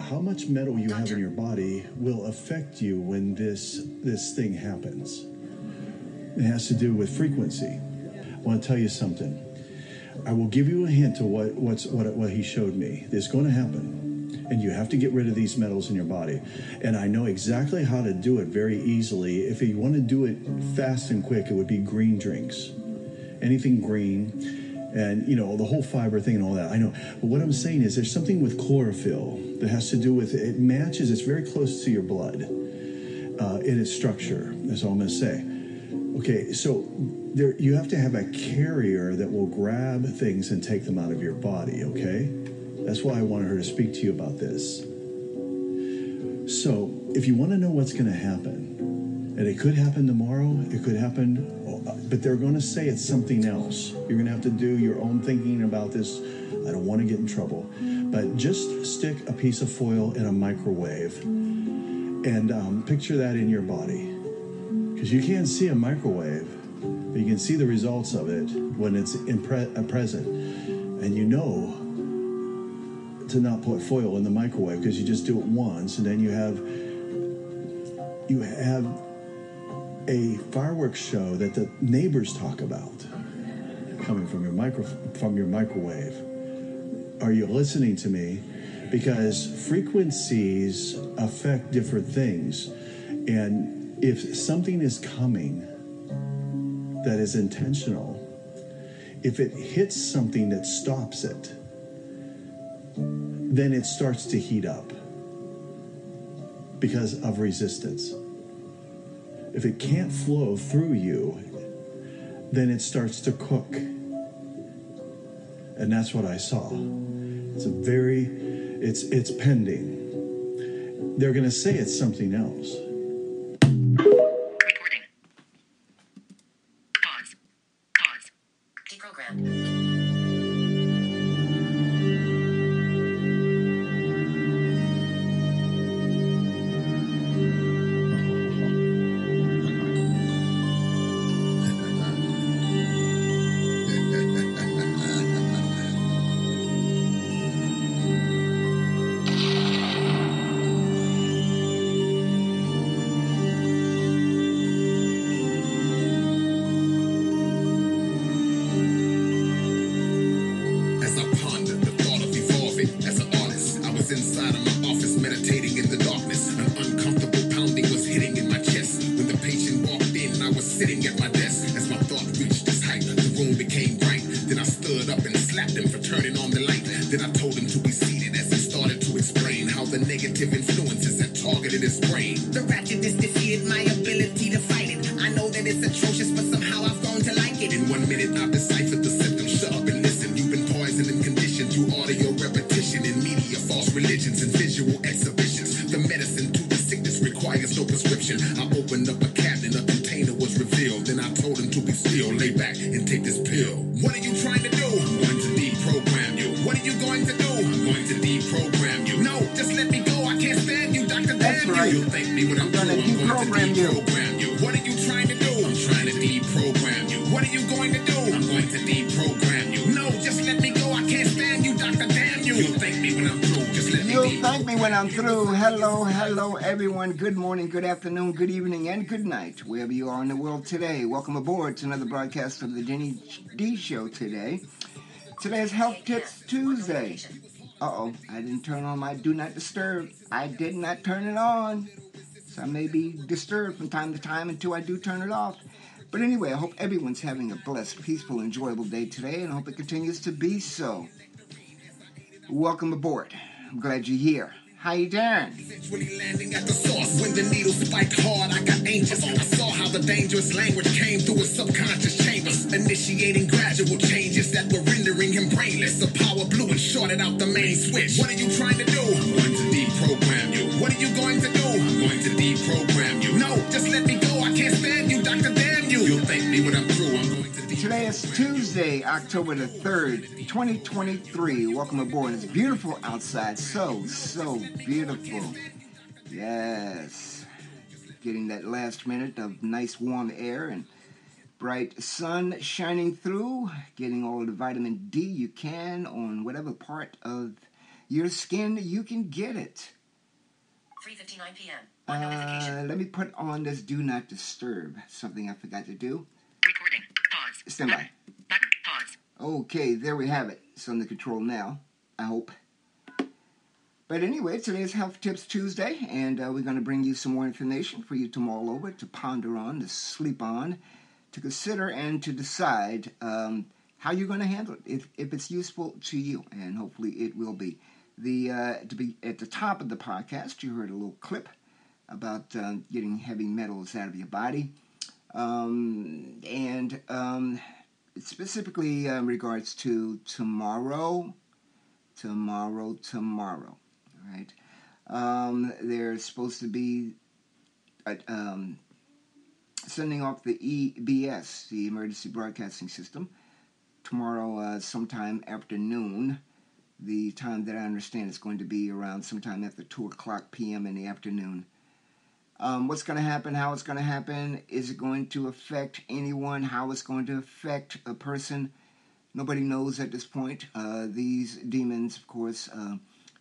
How much metal you have in your body will affect you when this this thing happens. It has to do with frequency. I want to tell you something. I will give you a hint to what what's what what he showed me. It's going to happen, and you have to get rid of these metals in your body. And I know exactly how to do it very easily. If you want to do it fast and quick, it would be green drinks, anything green and you know the whole fiber thing and all that. I know. But what i'm saying is there's something with chlorophyll that has to do with it. Matches it's very close to your blood uh, in its structure that's all i'm going to say. Okay so there you have to have a carrier that will grab things and take them out of your body okay? That's why i wanted her to speak to you about this. So if you want to know what's going to happen and it could happen tomorrow it could happen but they're going to say it's something else. You're going to have to do your own thinking about this. I don't want to get in trouble. But just stick a piece of foil in a microwave and um, picture that in your body. Because you can't see a microwave but you can see the results of it when it's pre- uh, present. And you know to not put foil in the microwave because you just do it once and then you have you have a fireworks show that the neighbors talk about coming from your micro from your microwave. Are you listening to me? Because frequencies affect different things. And if something is coming that is intentional, if it hits something that stops it, then it starts to heat up because of resistance if it can't flow through you, then it starts to cook. And that's what I saw. It's a very, it's it's pending. They're going to say it's something else. The negative influences that targeted his brain. The ratchet is defeated my ability to fight it. I know that it's atrocious, but somehow I've grown to like it. In one minute, I've deciphered the symptoms. Shut up and listen. You've been poisoned and conditioned through audio repetition in media, false religions, and visual exhibitions. The medicine to the sickness requires no prescription. I opened up a cabinet, a container was revealed. Then I told him to be still, lay back, and take this pill. When I'm through. Hello, hello, everyone. Good morning, good afternoon, good evening, and good night, wherever you are in the world today. Welcome aboard to another broadcast of the Denny D Show today. Today is Health Tips Tuesday. Uh oh, I didn't turn on my Do Not Disturb. I did not turn it on. So I may be disturbed from time to time until I do turn it off. But anyway, I hope everyone's having a blessed, peaceful, enjoyable day today, and I hope it continues to be so. Welcome aboard. I'm glad you're here. How you doing? Landing at the source. When the needle spiked hard, I got anxious. I saw how the dangerous language came through his subconscious chambers, initiating gradual changes that were rendering him brainless. The power blew and shorted out the main switch. What are you trying to do? I'm going to deprogram you. What are you going to do? I'm going to deprogram you. No, just let me go. I can't stand you, Doctor Damn you. You'll thank me when I'm through. I'm going Today is Tuesday, October the 3rd, 2023. Welcome aboard. It's beautiful outside. So, so beautiful. Yes. Getting that last minute of nice warm air and bright sun shining through. Getting all the vitamin D you can on whatever part of your skin you can get it. 3:59 p.m. Uh, let me put on this do not disturb. Something I forgot to do. Stand by. Pause. Okay, there we have it. It's under control now, I hope. But anyway, today is Health Tips Tuesday, and uh, we're going to bring you some more information for you to mull over, to ponder on, to sleep on, to consider, and to decide um, how you're going to handle it, if, if it's useful to you, and hopefully it will be. The uh, to be at the top of the podcast, you heard a little clip about uh, getting heavy metals out of your body, um, and um, specifically in regards to tomorrow, tomorrow, tomorrow. right? um, there's supposed to be uh, um, sending off the EBS, the Emergency Broadcasting System, tomorrow uh, sometime afternoon. The time that I understand is going to be around sometime after 2 o'clock p.m. in the afternoon. Um, what's going to happen, how it's going to happen, is it going to affect anyone, how it's going to affect a person. Nobody knows at this point. Uh, these demons, of course, uh,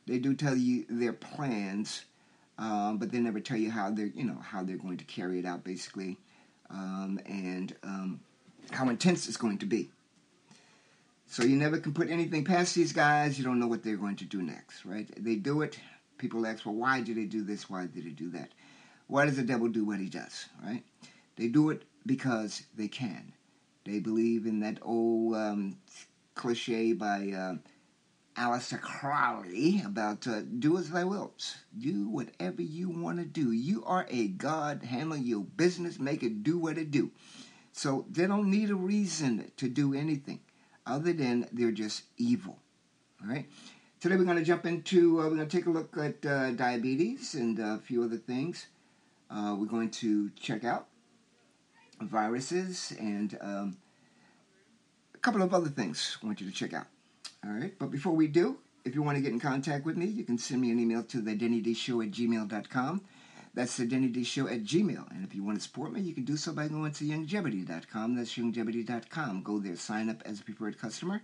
they do tell you their plans, um, but they never tell you how they're, you know, how they're going to carry it out, basically, um, and um, how intense it's going to be. So you never can put anything past these guys. You don't know what they're going to do next, right? They do it. People ask, well, why did they do this? Why did they do that? Why does the devil do what he does, right? They do it because they can. They believe in that old um, cliche by uh, Aleister Crowley about uh, do as thy wilt. Do whatever you want to do. You are a God. Handle your business. Make it do what it do. So they don't need a reason to do anything other than they're just evil. All right. Today we're going to jump into, uh, we're going to take a look at uh, diabetes and a few other things. Uh, we're going to check out viruses and um, a couple of other things I want you to check out. All right. But before we do, if you want to get in contact with me, you can send me an email to the Denny D Show at gmail.com. That's the Denny Show at Gmail. And if you want to support me, you can do so by going to youngevity.com. That's youngevity.com. Go there, sign up as a preferred customer.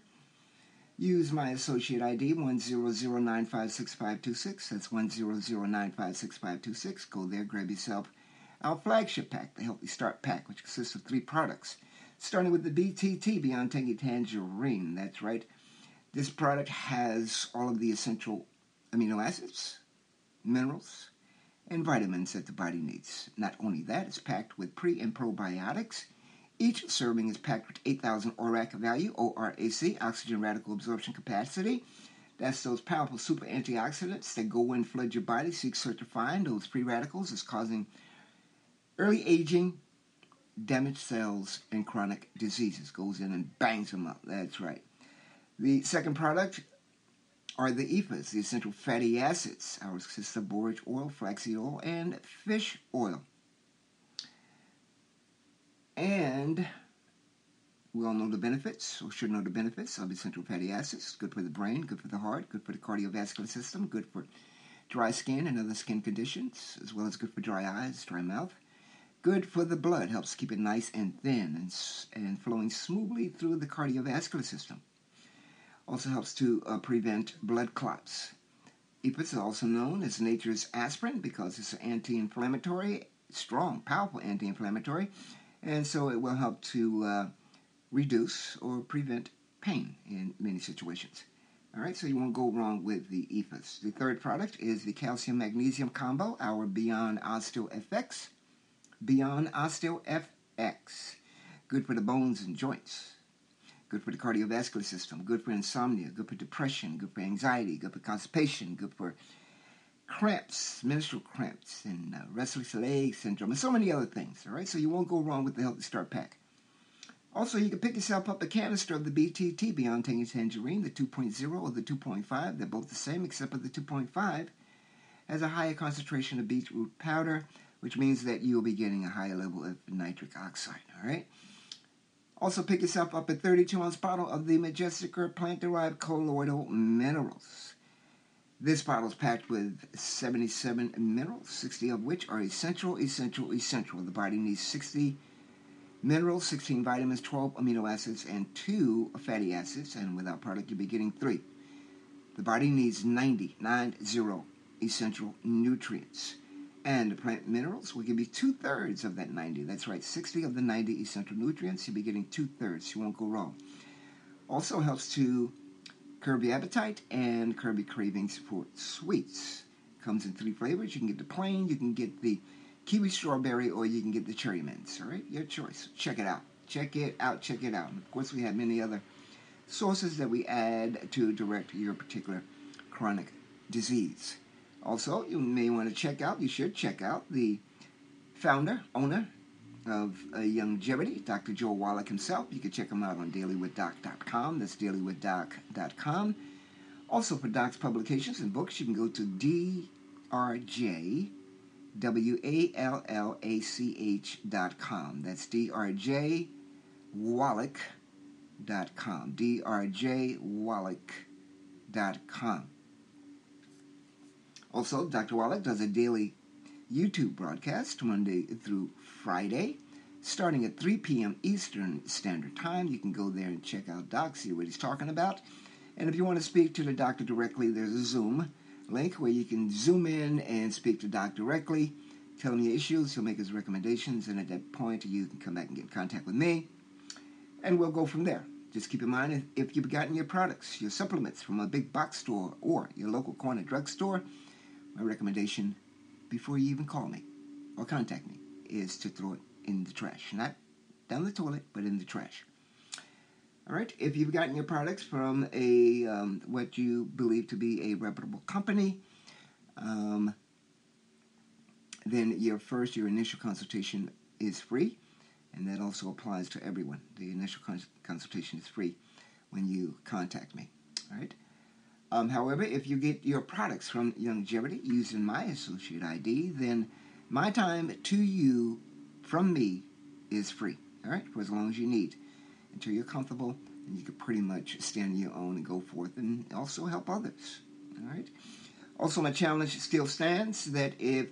Use my associate ID 100956526. That's 100956526. Go there, grab yourself our flagship pack, the Healthy Start Pack, which consists of three products. Starting with the BTT, Beyond Tangy Tangerine. That's right. This product has all of the essential amino acids, minerals, and vitamins that the body needs. Not only that, it's packed with pre and probiotics. Each serving is packed with 8,000 ORAC value, ORAC, oxygen radical absorption capacity. That's those powerful super antioxidants that go and flood your body, seek, search, to find those free radicals is causing early aging, damaged cells, and chronic diseases. Goes in and bangs them up. That's right. The second product are the EFAs, the essential fatty acids. Ours consists borage oil, flaxseed oil, and fish oil. And we all know the benefits, or should know the benefits of essential fatty acids. Good for the brain, good for the heart, good for the cardiovascular system, good for dry skin and other skin conditions, as well as good for dry eyes, dry mouth. Good for the blood, helps keep it nice and thin and, and flowing smoothly through the cardiovascular system. Also helps to uh, prevent blood clots. EPIS is also known as nature's aspirin because it's an anti-inflammatory, strong, powerful anti-inflammatory, and so it will help to uh, reduce or prevent pain in many situations. All right, so you won't go wrong with the EFAS. The third product is the calcium magnesium combo, our Beyond Osteo FX. Beyond Osteo FX. Good for the bones and joints. Good for the cardiovascular system. Good for insomnia. Good for depression. Good for anxiety. Good for constipation. Good for cramps, menstrual cramps, and uh, restless leg syndrome, and so many other things. All right, so you won't go wrong with the Healthy Start Pack. Also, you can pick yourself up a canister of the BTT Beyond Tangy Tangerine, the 2.0 or the 2.5. They're both the same, except for the 2.5 has a higher concentration of beetroot powder, which means that you'll be getting a higher level of nitric oxide. All right. Also, pick yourself up a 32 ounce bottle of the Majestic Earth plant derived colloidal minerals. This bottle is packed with 77 minerals, 60 of which are essential, essential, essential. The body needs 60 minerals, 16 vitamins, 12 amino acids, and 2 fatty acids, and without product, you'll be getting 3. The body needs 90, 90 essential nutrients. And plant minerals will give you two thirds of that 90. That's right, 60 of the 90 essential nutrients. You'll be getting two thirds. You won't go wrong. Also helps to your appetite and your cravings for sweets. Comes in three flavors. You can get the plain, you can get the kiwi strawberry, or you can get the cherry mints. All right, your choice. Check it out. Check it out. Check it out. And of course, we have many other sources that we add to direct your particular chronic disease. Also, you may want to check out, you should check out the founder, owner of uh, Youngevity, Dr. Joe Wallach himself. You can check him out on dailywithdoc.com. That's dailywithdoc.com. Also, for Doc's publications and books, you can go to DRJ. W A L L A C H dot com. That's D R J Wallach dot com. D R J Wallach dot com. Also, Dr. Wallach does a daily YouTube broadcast Monday through Friday, starting at 3 p.m. Eastern Standard Time. You can go there and check out Doc, see what he's talking about. And if you want to speak to the doctor directly, there's a Zoom link where you can zoom in and speak to Doc directly. Tell him your issues, he'll make his recommendations, and at that point, you can come back and get in contact with me, and we'll go from there. Just keep in mind if, you've gotten your products, your supplements from a big box store or your local corner drugstore, my recommendation before you even call me or contact me is to throw it in the trash. Not down the toilet, but in the trash. All right. If you've gotten your products from a um, what you believe to be a reputable company, um, then your first, your initial consultation is free, and that also applies to everyone. The initial cons- consultation is free when you contact me. All right. Um, however, if you get your products from Youngevity using my associate ID, then my time to you from me is free. All right, for as long as you need, until you're comfortable, and you can pretty much stand on your own and go forth and also help others. All right. Also, my challenge still stands that if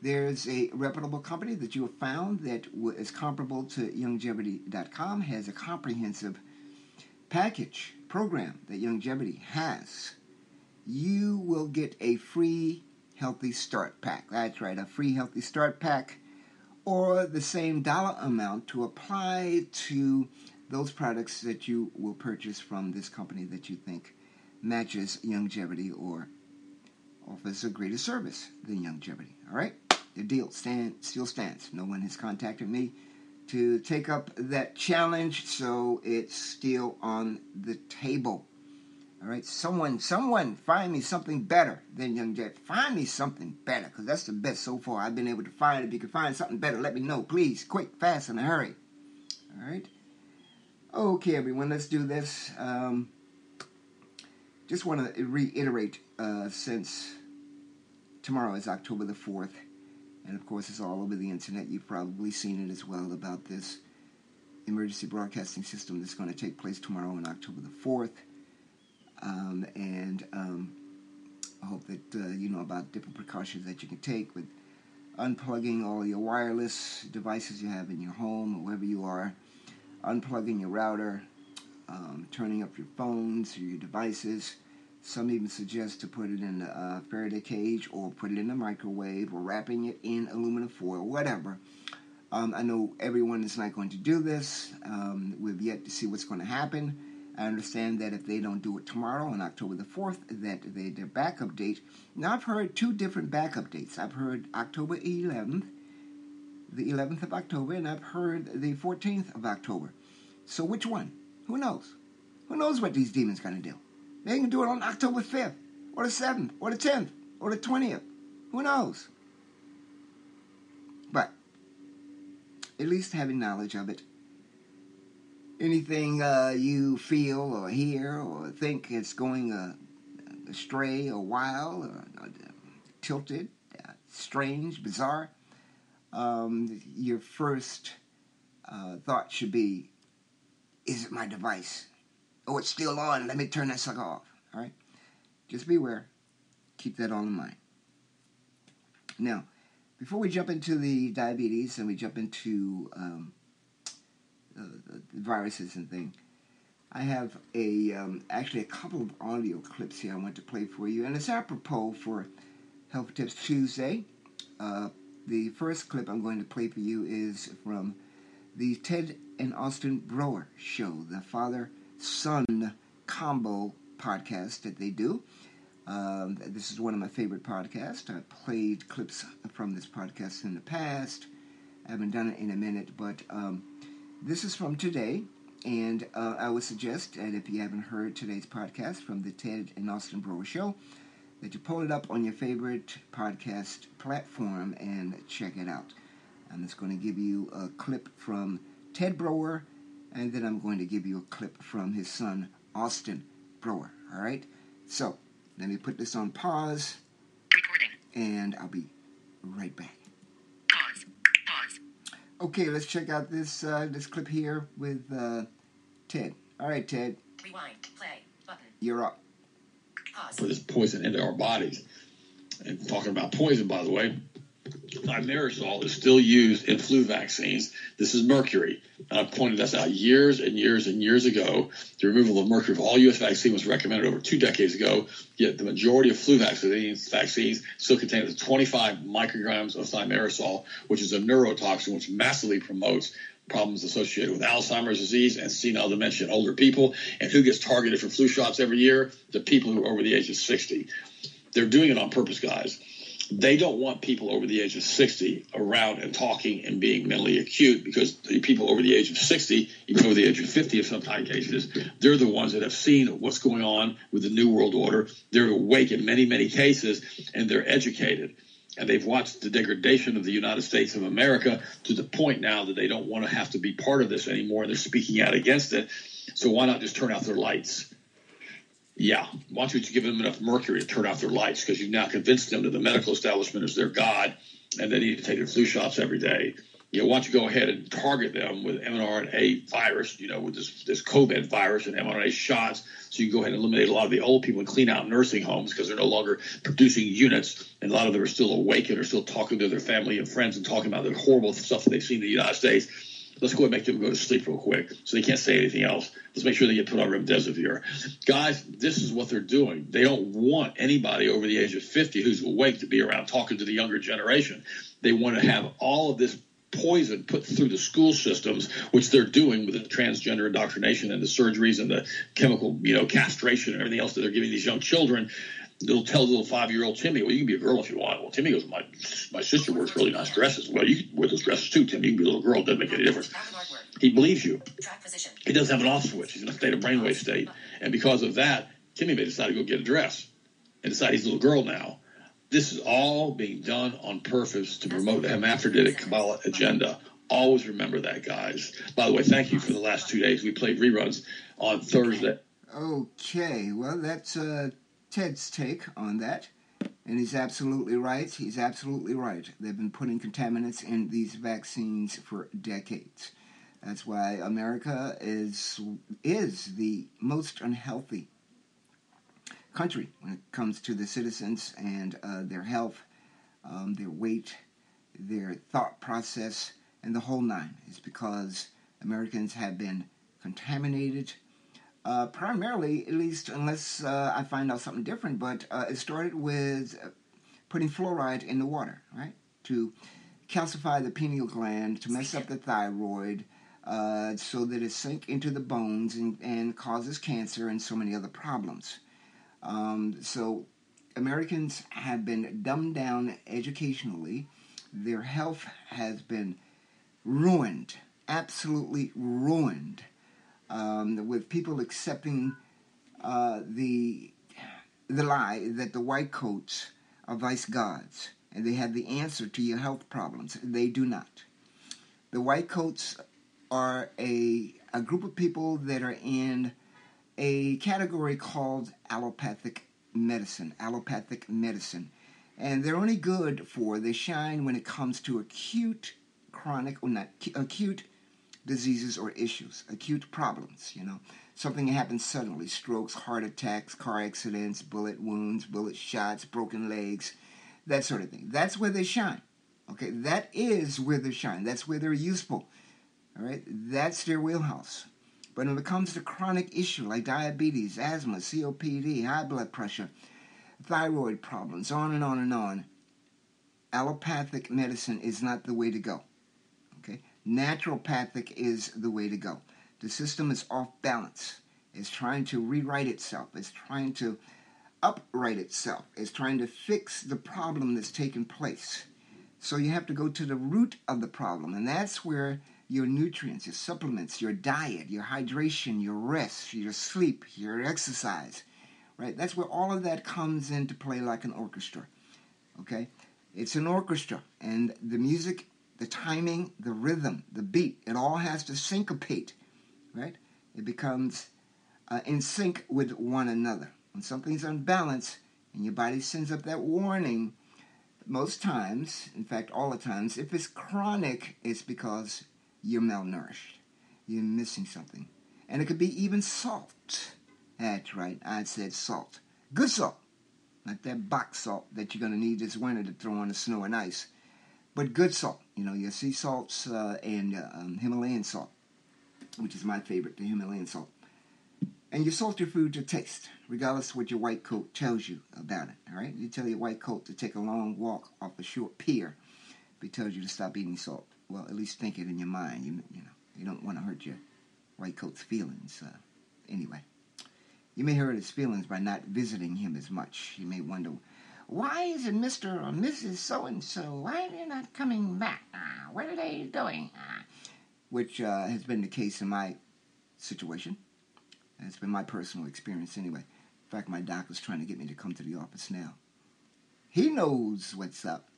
there's a reputable company that you have found that is comparable to Youngevity.com, has a comprehensive package program that Youngevity has, you will get a free Healthy Start Pack. That's right, a free Healthy Start Pack, or the same dollar amount to apply to those products that you will purchase from this company that you think matches Youngevity or offers a greater service than Youngevity. All right, the deal stand still stands. No one has contacted me to take up that challenge, so it's still on the table. All right, someone, someone, find me something better than Young Jet. Find me something better, because that's the best so far I've been able to find. If you can find something better, let me know, please, quick, fast, in a hurry. All right. Okay, everyone, let's do this. Um, just want to reiterate, uh, since tomorrow is October the fourth, and of course it's all over the internet. You've probably seen it as well about this emergency broadcasting system that's going to take place tomorrow on October the 4th. Um, and um, I hope that uh, you know about different precautions that you can take with unplugging all your wireless devices you have in your home or wherever you are, unplugging your router, um, turning up your phones or your devices. Some even suggest to put it in a Faraday cage or put it in a microwave or wrapping it in aluminum foil, whatever. Um, I know everyone is not going to do this. Um, we've yet to see what's going to happen. I understand that if they don't do it tomorrow on October the 4th, that they, their backup date. Now, I've heard two different backup dates. I've heard October 11th, the 11th of October, and I've heard the 14th of October. So, which one? Who knows? Who knows what these demons to do? They can do it on October 5th, or the 7th, or the 10th, or the 20th. Who knows? But at least having knowledge of it, anything uh, you feel or hear or think is going uh, astray or wild or uh, tilted, uh, strange, bizarre, um, your first uh, thought should be, is it my device? Oh, it's still on. Let me turn that sucker off. All right? Just beware. Keep that all in mind. Now, before we jump into the diabetes and we jump into um, uh, viruses and thing, I have a um, actually a couple of audio clips here I want to play for you, and it's apropos for Health Tips Tuesday. Uh, the first clip I'm going to play for you is from the Ted and Austin Broer show, the father son combo podcast that they do. Um, this is one of my favorite podcasts. I played clips from this podcast in the past. I haven't done it in a minute, but um, this is from today. And uh, I would suggest that if you haven't heard today's podcast from the Ted and Austin Broer Show, that you pull it up on your favorite podcast platform and check it out. I'm just going to give you a clip from Ted Broer, and then I'm going to give you a clip from his son, Austin Broer. All right? So, let me put this on pause. Recording. And I'll be right back. Pause. Pause. Okay, let's check out this uh, this clip here with uh, Ted. All right, Ted, Rewind. Play. Button. you're up. Pause. put this poison into our bodies. And talking about poison, by the way, thimerosal is still used in flu vaccines. This is mercury. And I've pointed this out years and years and years ago. The removal of mercury for all U.S. vaccines was recommended over two decades ago. Yet the majority of flu vaccines, vaccines still contain 25 micrograms of thimerosal, which is a neurotoxin which massively promotes problems associated with Alzheimer's disease and senile dementia in older people. And who gets targeted for flu shots every year? The people who are over the age of 60. They're doing it on purpose, guys. They don't want people over the age of 60 around and talking and being mentally acute because the people over the age of 60, even over the age of 50 in some cases, they're the ones that have seen what's going on with the New World Order. They're awake in many, many cases and they're educated. And they've watched the degradation of the United States of America to the point now that they don't want to have to be part of this anymore. They're speaking out against it. So why not just turn out their lights? Yeah, why don't you give them enough mercury to turn off their lights? Because you've now convinced them that the medical establishment is their god, and they need to take their flu shots every day. You know, why don't you go ahead and target them with mRNA virus? You know, with this this COVID virus and mRNA shots, so you can go ahead and eliminate a lot of the old people and clean out nursing homes because they're no longer producing units, and a lot of them are still awake and are still talking to their family and friends and talking about the horrible stuff that they've seen in the United States. Let's go make them go to sleep real quick so they can't say anything else. Let's make sure they get put on remdesivir. Guys, this is what they're doing. They don't want anybody over the age of 50 who's awake to be around talking to the younger generation. They want to have all of this poison put through the school systems, which they're doing with the transgender indoctrination and the surgeries and the chemical, you know, castration and everything else that they're giving these young children. They'll tell the little five year old Timmy, well, you can be a girl if you want. Well, Timmy goes, my my sister wears really nice dresses. Well, you can wear those dresses too, Timmy. You can be a little girl. It doesn't make any difference. He believes you. He doesn't have an off switch. He's in a state of brainwave state. And because of that, Timmy may decide to go get a dress and decide he's a little girl now. This is all being done on purpose to promote the hermaphroditic Kabbalah agenda. Always remember that, guys. By the way, thank you for the last two days. We played reruns on Thursday. Okay, well, that's uh, Ted's take on that. And he's absolutely right. He's absolutely right. They've been putting contaminants in these vaccines for decades. That's why America is is the most unhealthy country when it comes to the citizens and uh, their health, um, their weight, their thought process, and the whole nine. It's because Americans have been contaminated uh, primarily, at least unless uh, I find out something different, but uh, it started with putting fluoride in the water, right? To calcify the pineal gland, to mess up the thyroid, uh, so that it sink into the bones and, and causes cancer and so many other problems. Um, so Americans have been dumbed down educationally. Their health has been ruined, absolutely ruined, um, with people accepting uh, the the lie that the white coats are vice gods and they have the answer to your health problems. They do not. The white coats are a a group of people that are in a category called allopathic medicine. Allopathic medicine. And they're only good for, they shine when it comes to acute, chronic, or not acute diseases or issues, acute problems, you know. Something happens suddenly strokes, heart attacks, car accidents, bullet wounds, bullet shots, broken legs, that sort of thing. That's where they shine. Okay, that is where they shine. That's where they're useful. All right, that's their wheelhouse. But when it comes to chronic issue like diabetes, asthma, COPD, high blood pressure, thyroid problems, on and on and on, allopathic medicine is not the way to go. Naturopathic is the way to go. The system is off balance. It's trying to rewrite itself. It's trying to upright itself. It's trying to fix the problem that's taken place. So you have to go to the root of the problem, and that's where your nutrients, your supplements, your diet, your hydration, your rest, your sleep, your exercise, right? That's where all of that comes into play like an orchestra. Okay? It's an orchestra, and the music, the timing, the rhythm, the beat, it all has to syncopate, right? It becomes uh, in sync with one another. When something's unbalanced and your body sends up that warning, most times, in fact, all the times, if it's chronic, it's because you're malnourished. You're missing something. And it could be even salt. That's right, I said salt. Good salt. Not that box salt that you're going to need this winter to throw on the snow and ice. But good salt. You know, your sea salts uh, and uh, um, Himalayan salt, which is my favorite, the Himalayan salt. And you salt your food to taste, regardless of what your white coat tells you about it. All right, you tell your white coat to take a long walk off a short pier, if he tells you to stop eating salt. Well, at least think it in your mind. You, you know, you don't want to hurt your white coat's feelings. Uh, anyway, you may hurt his feelings by not visiting him as much. You may wonder, why isn't Mister or Mrs. So and So? Why are they not coming back? Ah, what are they doing? Ah. Which uh, has been the case in my situation. It's been my personal experience anyway. In fact, my doctor's trying to get me to come to the office now. He knows what's up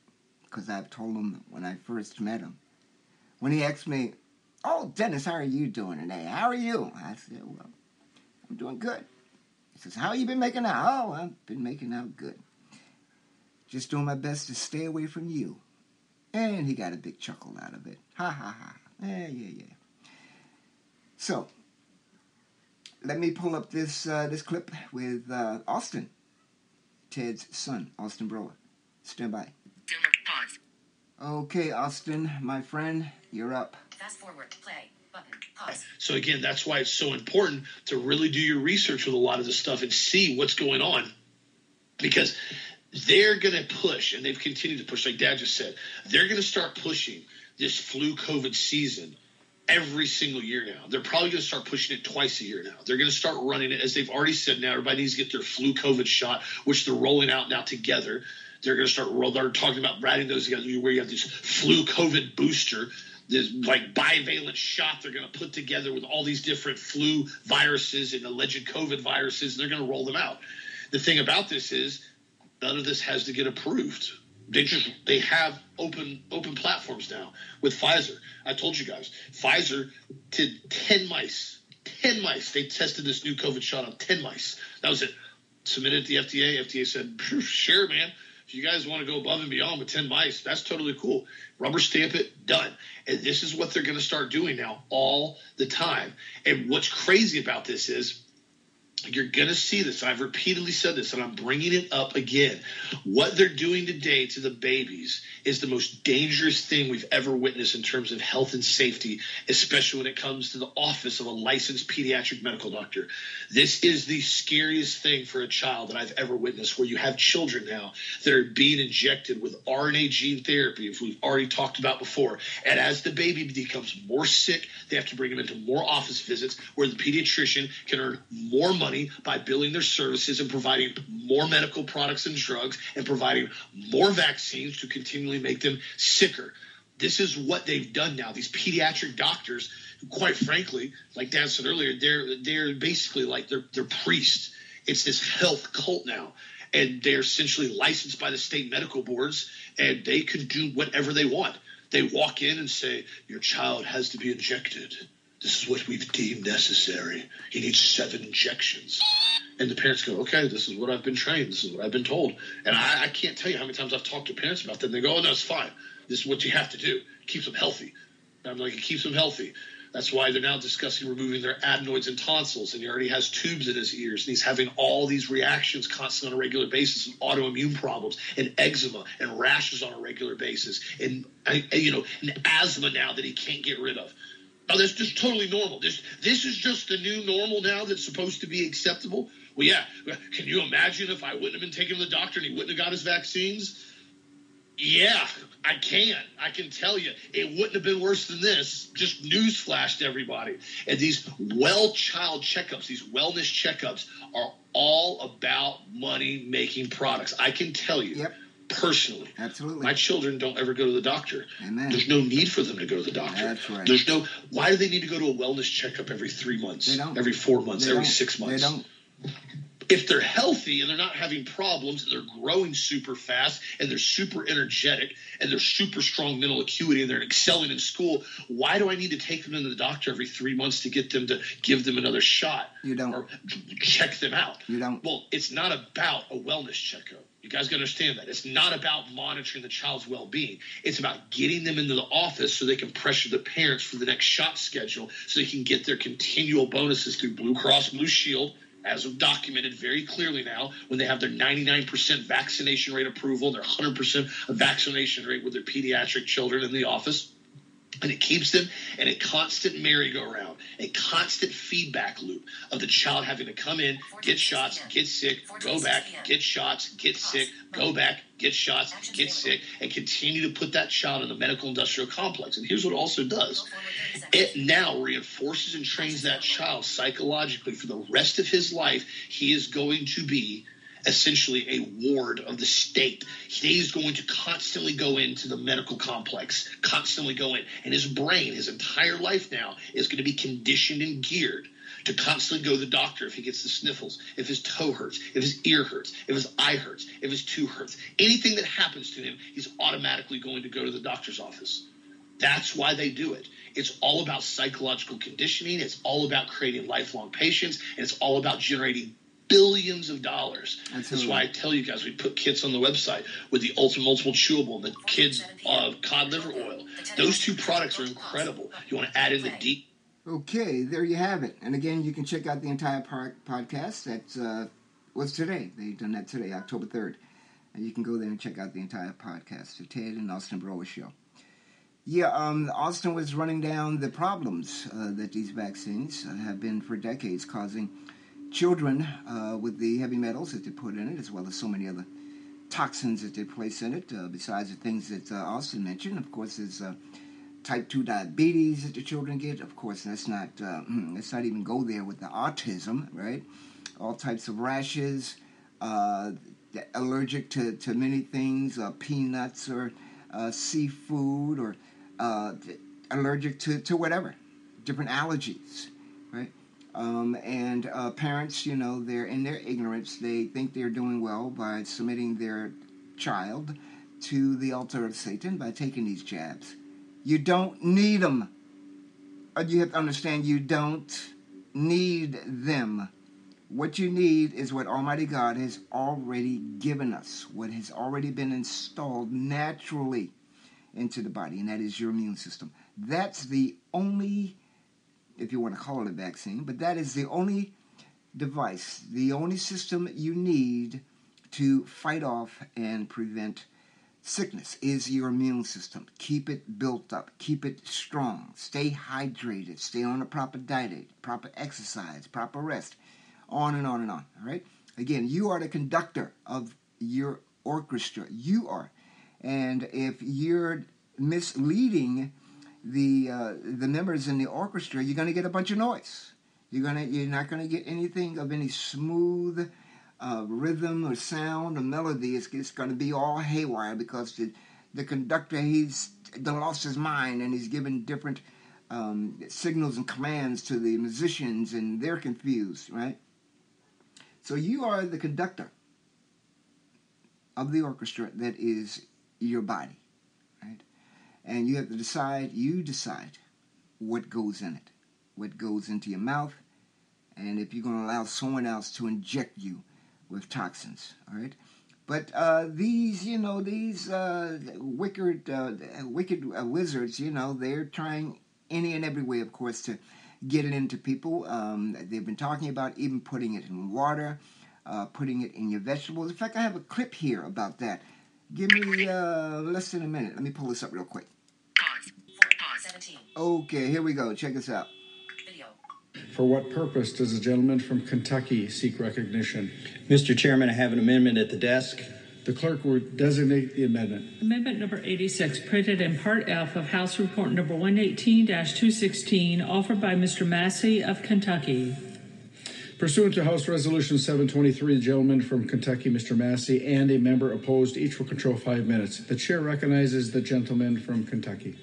because I've told him when I first met him. When he asked me, Oh, Dennis, how are you doing today? How are you? I said, Well, I'm doing good. He says, How you been making out? Oh, I've been making out good. Just doing my best to stay away from you. And he got a big chuckle out of it. Ha ha ha. Yeah, yeah, yeah. So, let me pull up this uh, this clip with uh, Austin, Ted's son, Austin Broer. Stand by. Pause. Okay, Austin, my friend, you're up. Fast forward. Play. Button. Pause. So again, that's why it's so important to really do your research with a lot of this stuff and see what's going on, because they're going to push, and they've continued to push. Like Dad just said, they're going to start pushing this flu COVID season every single year now. They're probably going to start pushing it twice a year now. They're going to start running it as they've already said. Now everybody needs to get their flu COVID shot, which they're rolling out now together. They're going to start. They're talking about writing those together where you have this flu COVID booster, this like bivalent shot they're going to put together with all these different flu viruses and alleged COVID viruses, and they're going to roll them out. The thing about this is none of this has to get approved. They just mm-hmm. they have open open platforms now with Pfizer. I told you guys, Pfizer did ten mice, ten mice. They tested this new COVID shot on ten mice. That was it. Submitted to the FDA. FDA said, sure, man. If you guys want to go above and beyond with 10 mice, that's totally cool. Rubber stamp it, done. And this is what they're going to start doing now all the time. And what's crazy about this is you're going to see this. I've repeatedly said this, and I'm bringing it up again. What they're doing today to the babies is the most dangerous thing we've ever witnessed in terms of health and safety, especially when it comes to the office of a licensed pediatric medical doctor. This is the scariest thing for a child that I've ever witnessed, where you have children now that are being injected with RNA gene therapy, as we've already talked about before. And as the baby becomes more sick, they have to bring them into more office visits where the pediatrician can earn more money by billing their services and providing more medical products and drugs and providing more vaccines to continually make them sicker. This is what they've done now. These pediatric doctors, who, quite frankly, like Dan said earlier, they're they're basically like they're they're priests. It's this health cult now. And they're essentially licensed by the state medical boards and they can do whatever they want. They walk in and say, Your child has to be injected. This is what we've deemed necessary. He needs seven injections. And the parents go, okay, this is what I've been trained. This is what I've been told. And I, I can't tell you how many times I've talked to parents about that. And they go, oh, no, it's fine. This is what you have to do. Keeps them healthy. And I'm like, it keeps them healthy. That's why they're now discussing removing their adenoids and tonsils. And he already has tubes in his ears. And he's having all these reactions constantly on a regular basis and autoimmune problems and eczema and rashes on a regular basis. And, you know, and asthma now that he can't get rid of. Oh, that's just totally normal. This this is just the new normal now that's supposed to be acceptable. Well, yeah. Can you imagine if I wouldn't have been taking the doctor and he wouldn't have got his vaccines? Yeah, I can. I can tell you, it wouldn't have been worse than this. Just newsflash to everybody. And these well child checkups, these wellness checkups, are all about money making products. I can tell you. Yep personally. Absolutely. My children don't ever go to the doctor. Amen. There's no need for them to go to the doctor. That's right. There's no. Why do they need to go to a wellness checkup every three months? They don't. Every four months. They every don't. six months. They don't. If they're healthy and they're not having problems and they're growing super fast and they're super energetic and they're super strong mental acuity and they're excelling in school, why do I need to take them to the doctor every three months to get them to give them another shot? You don't. Or check them out. You don't. Well, it's not about a wellness checkup. You guys got to understand that. It's not about monitoring the child's well being. It's about getting them into the office so they can pressure the parents for the next shot schedule so they can get their continual bonuses through Blue Cross Blue Shield, as documented very clearly now, when they have their 99% vaccination rate approval, their 100% vaccination rate with their pediatric children in the office. And it keeps them in a constant merry-go-round, a constant feedback loop of the child having to come in, get shots, get sick, go back, get shots, get sick, go back, get shots, get sick, and continue to put that child in the medical industrial complex. And here's what it also does. It now reinforces and trains that child psychologically for the rest of his life. He is going to be essentially a ward of the state. He is going to constantly go into the medical complex, constantly go in. And his brain, his entire life now, is going to be conditioned and geared to constantly go to the doctor if he gets the sniffles, if his toe hurts, if his ear hurts, if his eye hurts, if his tooth hurts. Anything that happens to him, he's automatically going to go to the doctor's office. That's why they do it. It's all about psychological conditioning. It's all about creating lifelong patients. And it's all about generating billions of dollars. That's why I tell you guys we put kits on the website with the Ultimate Multiple Chewable the kids uh, cod liver oil. Those two products are incredible. You want to add in the deep. Okay, there you have it. And again, you can check out the entire par- podcast. That's uh, what's today. They've done that today, October third, and you can go there and check out the entire podcast. The Ted and Austin Broer Show. Yeah, um, Austin was running down the problems uh, that these vaccines have been for decades causing children uh, with the heavy metals that they put in it, as well as so many other toxins that they place in it, uh, besides the things that uh, Austin mentioned. Of course, there's uh, type 2 diabetes that the children get. Of course, let's not, uh, let's not even go there with the autism, right? All types of rashes, uh, allergic to, to many things, peanuts or seafood, or allergic to, to whatever, different allergies? Um, and uh, parents, you know, they're in their ignorance. They think they're doing well by submitting their child to the altar of Satan by taking these jabs. You don't need them. You have to understand you don't need them. What you need is what Almighty God has already given us, what has already been installed naturally into the body, and that is your immune system. That's the only if you want to call it a vaccine, but that is the only device, the only system you need to fight off and prevent sickness is your immune system. Keep it built up, keep it strong, stay hydrated, stay on a proper diet, proper exercise, proper rest, on and on and on. All right? Again, you are the conductor of your orchestra. You are. And if you're misleading the uh, the members in the orchestra, you're going to get a bunch of noise. You're gonna you're not going to get anything of any smooth uh, rhythm or sound or melody. It's, it's going to be all haywire because the the conductor he's lost his mind and he's given different um, signals and commands to the musicians and they're confused, right? So you are the conductor of the orchestra that is your body? And you have to decide, you decide what goes in it, what goes into your mouth, and if you're going to allow someone else to inject you with toxins, all right? But uh, these, you know, these uh, wicked, uh, wicked uh, wizards, you know, they're trying any and every way, of course, to get it into people. Um, they've been talking about even putting it in water, uh, putting it in your vegetables. In fact, I have a clip here about that. Give me uh, less than a minute. Let me pull this up real quick. Pause. 17. Okay, here we go. Check this out. Video. For what purpose does the gentleman from Kentucky seek recognition? Mr. Chairman, I have an amendment at the desk. The clerk will designate the amendment. Amendment number 86, printed in Part F of House Report number 118 216, offered by Mr. Massie of Kentucky. Pursuant to House Resolution 723, the gentleman from Kentucky, Mr. Massie, and a member opposed each will control five minutes. The chair recognizes the gentleman from Kentucky.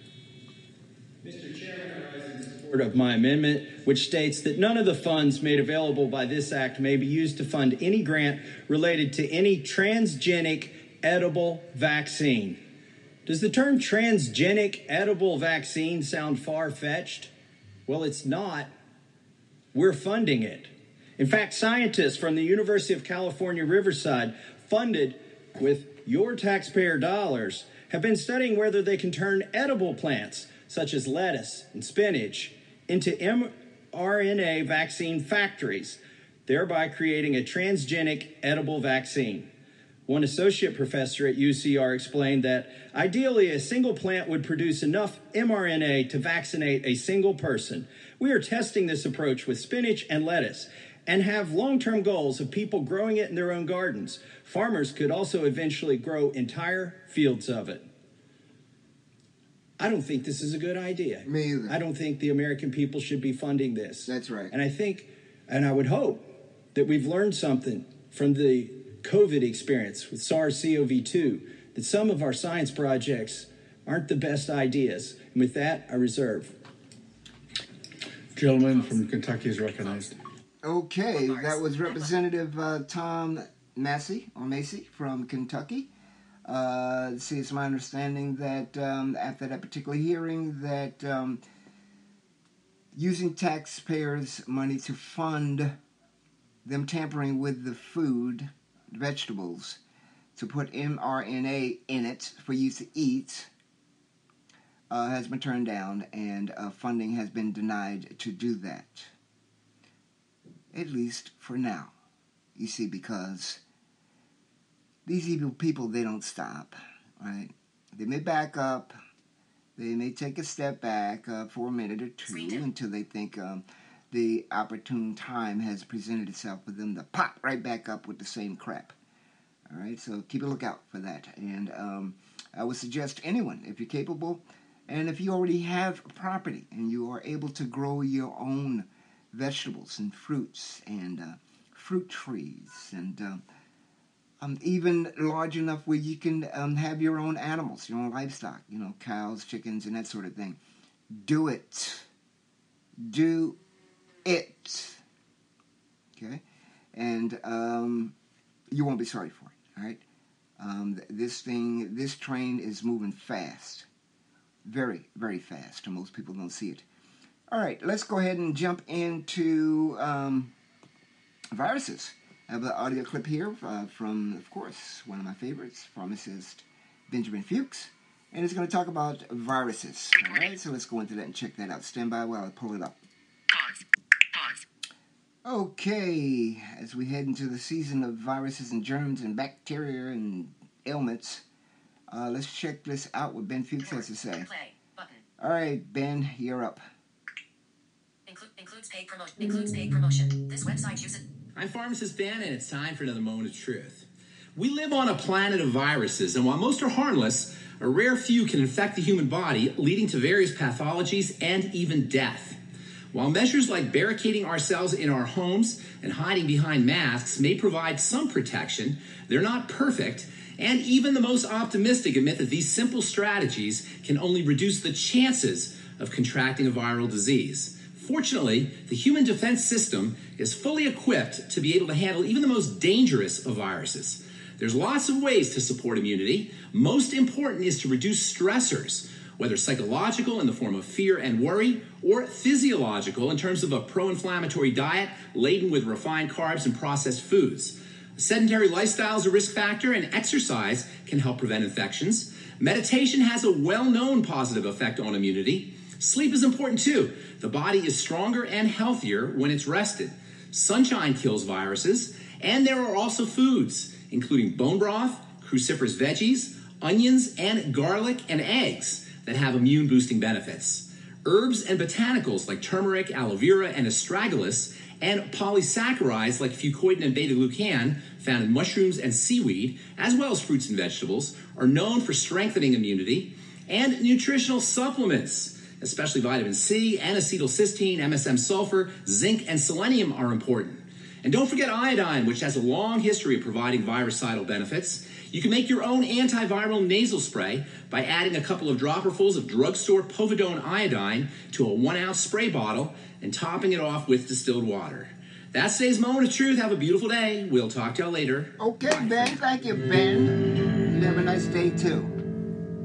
Of my amendment, which states that none of the funds made available by this act may be used to fund any grant related to any transgenic edible vaccine. Does the term transgenic edible vaccine sound far fetched? Well, it's not. We're funding it. In fact, scientists from the University of California, Riverside, funded with your taxpayer dollars, have been studying whether they can turn edible plants, such as lettuce and spinach, into mRNA vaccine factories, thereby creating a transgenic edible vaccine. One associate professor at UCR explained that ideally a single plant would produce enough mRNA to vaccinate a single person. We are testing this approach with spinach and lettuce and have long term goals of people growing it in their own gardens. Farmers could also eventually grow entire fields of it. I don't think this is a good idea. Me either. I don't think the American people should be funding this. That's right. And I think, and I would hope that we've learned something from the COVID experience with SARS CoV 2, that some of our science projects aren't the best ideas. And with that, I reserve. Gentleman from Kentucky is recognized. Okay, that was Representative uh, Tom Massie or Macy from Kentucky. Uh, see, it's my understanding that um, after that particular hearing, that um, using taxpayers' money to fund them tampering with the food, vegetables, to put mRNA in it for you to eat, uh, has been turned down, and uh, funding has been denied to do that. At least for now. You see, because these evil people, they don't stop, right? They may back up, they may take a step back uh, for a minute or two until they think um, the opportune time has presented itself for them to pop right back up with the same crap. All right, so keep a lookout for that. And um, I would suggest anyone, if you're capable, and if you already have property and you are able to grow your own vegetables and fruits and uh, fruit trees and uh, um, even large enough where you can um, have your own animals, your own livestock, you know, cows, chickens, and that sort of thing. Do it. Do it. Okay? And um, you won't be sorry for it, all right? Um, this thing, this train is moving fast. Very, very fast, and most people don't see it. All right, let's go ahead and jump into um, viruses. I have an audio clip here uh, from, of course, one of my favorites, pharmacist Benjamin Fuchs, and it's going to talk about viruses. All right, so let's go into that and check that out. Stand by while I pull it up. Pause. Pause. Okay, as we head into the season of viruses and germs and bacteria and ailments, uh, let's check this out what Ben Fuchs has to say. Play button. All right, Ben, you're up. Include, includes paid promotion. Includes paid promotion. This website uses. I'm Pharmacist Ben, and it's time for another moment of truth. We live on a planet of viruses, and while most are harmless, a rare few can infect the human body, leading to various pathologies and even death. While measures like barricading ourselves in our homes and hiding behind masks may provide some protection, they're not perfect, and even the most optimistic admit that these simple strategies can only reduce the chances of contracting a viral disease. Fortunately, the human defense system is fully equipped to be able to handle even the most dangerous of viruses. There's lots of ways to support immunity. Most important is to reduce stressors, whether psychological in the form of fear and worry, or physiological in terms of a pro inflammatory diet laden with refined carbs and processed foods. A sedentary lifestyle is a risk factor, and exercise can help prevent infections. Meditation has a well known positive effect on immunity. Sleep is important too. The body is stronger and healthier when it's rested. Sunshine kills viruses, and there are also foods, including bone broth, cruciferous veggies, onions, and garlic and eggs that have immune boosting benefits. Herbs and botanicals like turmeric, aloe vera, and astragalus, and polysaccharides like fucoidan and beta glucan, found in mushrooms and seaweed, as well as fruits and vegetables, are known for strengthening immunity. And nutritional supplements, especially vitamin C, N acetylcysteine, MSM sulfur, zinc, and selenium, are important. And don't forget iodine, which has a long history of providing virucidal benefits. You can make your own antiviral nasal spray by adding a couple of dropperfuls of drugstore povidone iodine to a one ounce spray bottle and topping it off with distilled water. That's today's moment of truth. Have a beautiful day. We'll talk to y'all later. Okay, Ben. Thank you, Ben. You have a nice day too.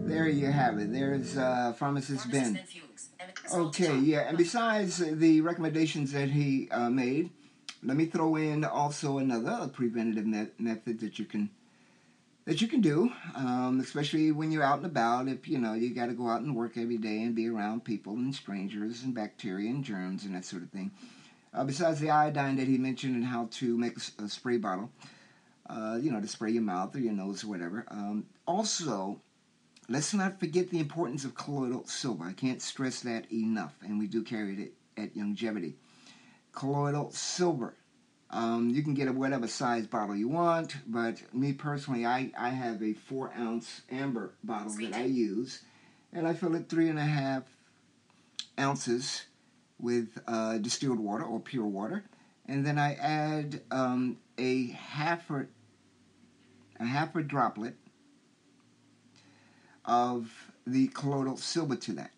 There you have it. There's uh, pharmacist Ben. Okay, yeah. And besides the recommendations that he uh, made, let me throw in also another preventative me- method that you can that you can do, um, especially when you're out and about. If you know you got to go out and work every day and be around people and strangers and bacteria and germs and that sort of thing. Uh, besides the iodine that he mentioned and how to make a, spray bottle, uh, you know, to spray your mouth or your nose or whatever. Um, also, let's not forget the importance of colloidal silver. I can't stress that enough, and we do carry it at Youngevity. Colloidal silver. Um, you can get a whatever size bottle you want, but me personally, I, I have a four ounce amber bottle that I use, and I fill it three and a half ounces with uh, distilled water or pure water, and then I add um, a half a, a half a droplet of the colloidal silver to that,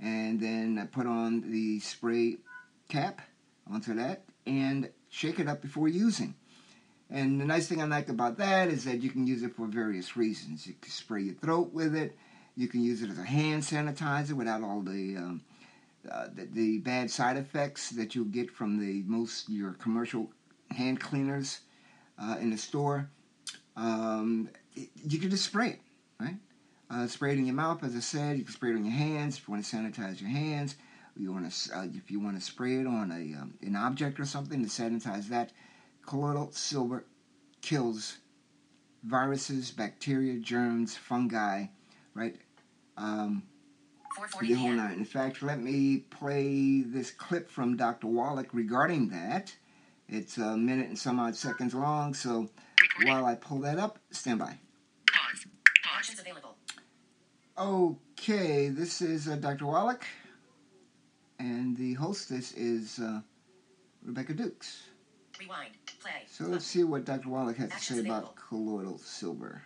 and then I put on the spray cap onto that and shake it up before using. And the nice thing I like about that is that you can use it for various reasons. You can spray your throat with it. You can use it as a hand sanitizer without all the um, uh, the, the bad side effects that you'll get from the most your commercial hand cleaners uh, in the store. Um, it- you can just spray it, right? Uh, spray it in your mouth, as I said. You can spray it on your hands if you want to sanitize your hands. You want to, uh, if you want to spray it on a um, an object or something to sanitize that. Colloidal silver kills viruses, bacteria, germs, fungi, right? Um, the whole nine. In fact, let me play this clip from Dr. Wallach regarding that. It's a minute and some odd seconds long, so while I pull that up, stand by. Pause. Options available. Okay, this is uh, Dr. Wallach, and the hostess is uh, Rebecca Dukes. Rewind. Play. So let's see what Dr. Wallach has to say about colloidal silver.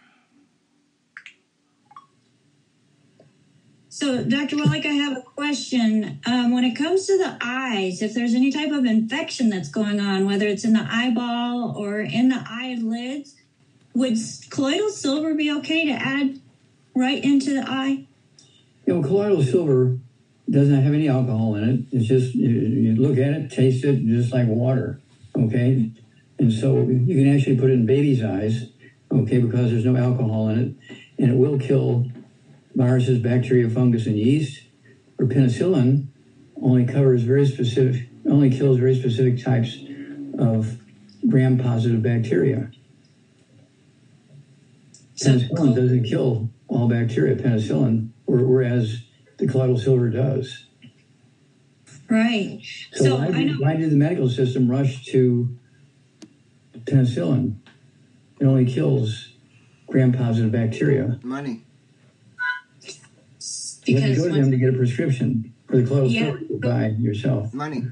So, Dr. Wallach, I have a question. Um, when it comes to the eyes, if there's any type of infection that's going on, whether it's in the eyeball or in the eyelids, would colloidal silver be okay to add right into the eye? You know, colloidal silver doesn't have any alcohol in it. It's just you, you look at it, taste it, just like water. Okay, and so you can actually put it in baby's eyes. Okay, because there's no alcohol in it, and it will kill viruses, bacteria, fungus, and yeast. Or penicillin only covers very specific, only kills very specific types of gram positive bacteria. Penicillin doesn't kill all bacteria, penicillin, whereas the colloidal silver does. Right. So, So why, I did, know. why did the medical system rush to penicillin? It only kills gram positive bacteria. Money. You have to go to them to get a prescription for the colloidal Yeah. silver you buy yourself. Money.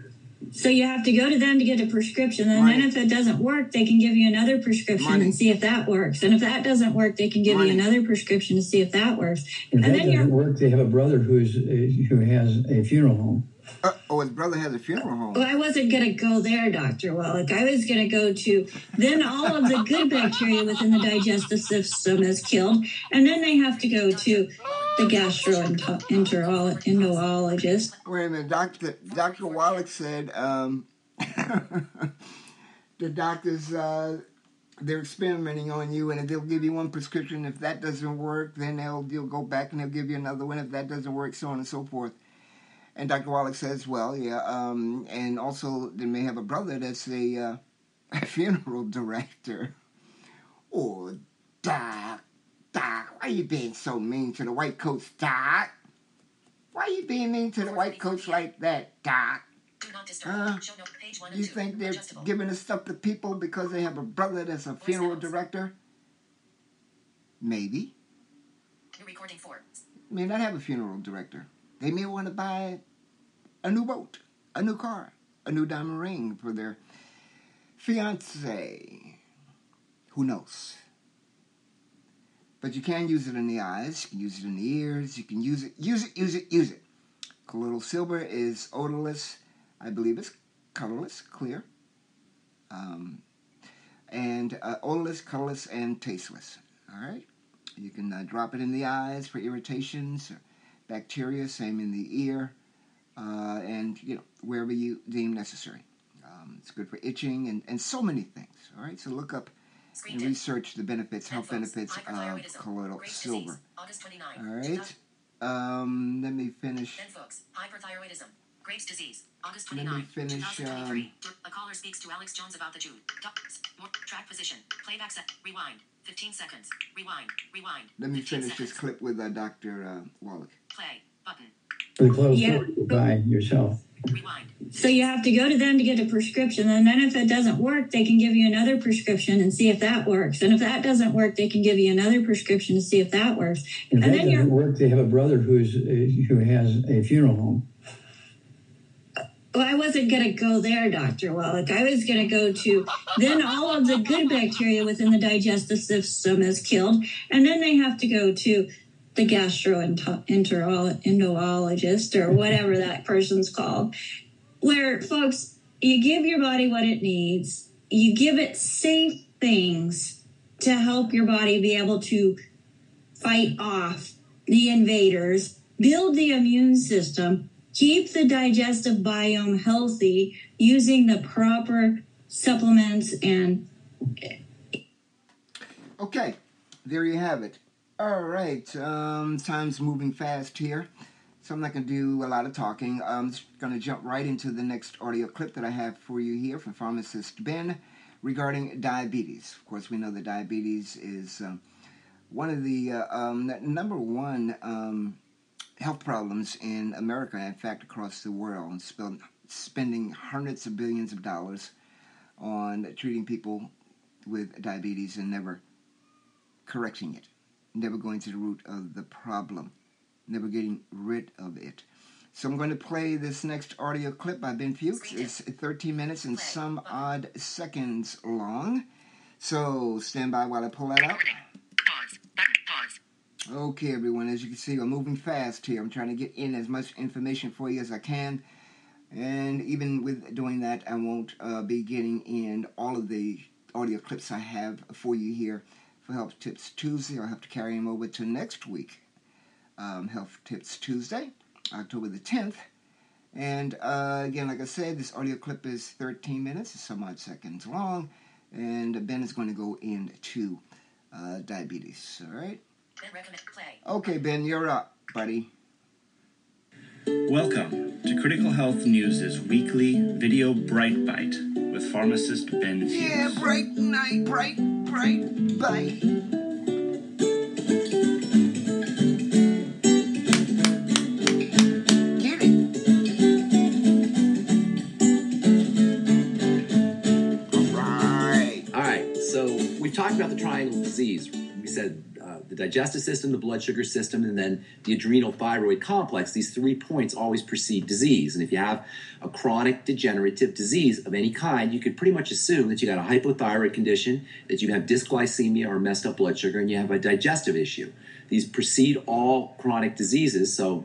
So you have to go to them to get a prescription, and then if it doesn't work, they can give you another prescription Money. and see if that works. And if that doesn't work, they can give Money. you another prescription to see if that works. If and that then doesn't work, they have a brother who's uh, who has a funeral home. Uh, oh, his brother has a funeral home. Well, I wasn't going to go there, Dr. Wallach. I was going to go to then all of the good bacteria within the digestive system is killed, and then they have to go to the gastroenterologist. Wait a minute, Doctor Doctor Wallach said um, the doctors uh, they're experimenting on you, and they'll give you one prescription. If that doesn't work, then they'll they'll go back and they'll give you another one. If that doesn't work, so on and so forth. And Dr. Wallach says, well, yeah, um, and also they may have a brother that's a, uh, a funeral director. Oh, Doc, Doc, why you being so mean to the white coats, Doc? Why you being mean to the white coats like that, Doc? Do not. Huh? Show note, page one and You think they're giving this stuff to people because they have a brother that's a funeral director? Maybe. Recording four. May not have a funeral director. They may want to buy a new boat, a new car, a new diamond ring for their fiance. Who knows? But you can use it in the eyes, you can use it in the ears, you can use it, use it, use it, use it. Colloidal silver is odorless. I believe it's colorless, clear. Um, and uh, odorless, colorless, and tasteless. All right? You can uh, drop it in the eyes for irritations, bacteria, same in the ear, uh, and you know wherever you deem necessary. Um, it's good for itching and, and so many things. All right, so look up and research the benefits, health benefits of colloidal silver. August 29. All right, um, let me finish. Ben Fuchs. Hyperthyroidism. Graves' disease. August Let me finish, 2023. a caller speaks to Alex Jones about the Jew. Track position. Playback set. Rewind. 15 seconds. Rewind. Rewind. Let me 15 finish this clip with uh, Dr. Uh, Wallach. Play. Button. For the colloidal Yeah. silver you buy yourself. So you have to go to them to get a prescription, and then if it doesn't work, they can give you another prescription and see if that works. And if that doesn't work, they can give you another prescription to see if that works. If and that then doesn't work, they have a brother who's uh, who has a funeral home. Well, I wasn't going to go there, Dr. Wallach. I was going to go to then all of the good bacteria within the digestive system is killed, and then they have to go to the gastroenterologist or whatever that person's called, where folks, you give your body what it needs, you give it safe things to help your body be able to fight off the invaders, build the immune system, keep the digestive biome healthy using the proper supplements and Okay, there you have it. All right, um, time's moving fast here, so I'm not going to do a lot of talking. I'm just going to jump right into the next audio clip that I have for you here from pharmacist Ben regarding diabetes. Of course, we know that diabetes is um, one of the uh, um, number one um, health problems in America, in fact, across the world, and spend, spending hundreds of billions of dollars on treating people with diabetes and never correcting it, never going to the root of the problem, never getting rid of it. So I'm going to play this next audio clip by Ben Fuchs. It's 13 minutes and some odd seconds long. So stand by while I pull that out. Okay, everyone, as you can see, I'm moving fast here. I'm trying to get in as much information for you as I can. And even with doing that, I won't uh, be getting in all of the audio clips I have for you here for Health Tips Tuesday. I'll have to carry them over to next week, um, Health Tips Tuesday, October the 10th. And uh, again, like I said, this audio clip is 13 minutes, some odd seconds long. And Ben is going to go into uh, diabetes. All right? Ben recommend play. Okay, Ben, you're up, buddy. Welcome to Critical Health News' weekly video Bright Bite with pharmacist Ben Fuchs. Yeah, bright night, bright, Right. All right, so we talked about the triangle disease. We said the digestive system, the blood sugar system, and then the adrenal thyroid complex. These three points always precede disease. And if you have a chronic degenerative disease of any kind, you could pretty much assume that you got a hypothyroid condition, that you have dysglycemia or messed up blood sugar, and you have a digestive issue. These precede all chronic diseases, so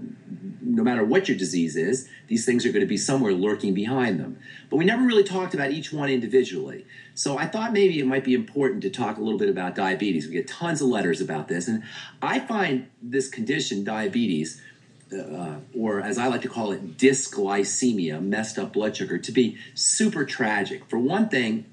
no matter what your disease is, these things are going to be somewhere lurking behind them. But we never really talked about each one individually. So I thought maybe it might be important to talk a little bit about diabetes. We get tons of letters about this, and I find this condition, diabetes, uh, or as I like to call it, dysglycemia, messed up blood sugar, to be super tragic. For one thing,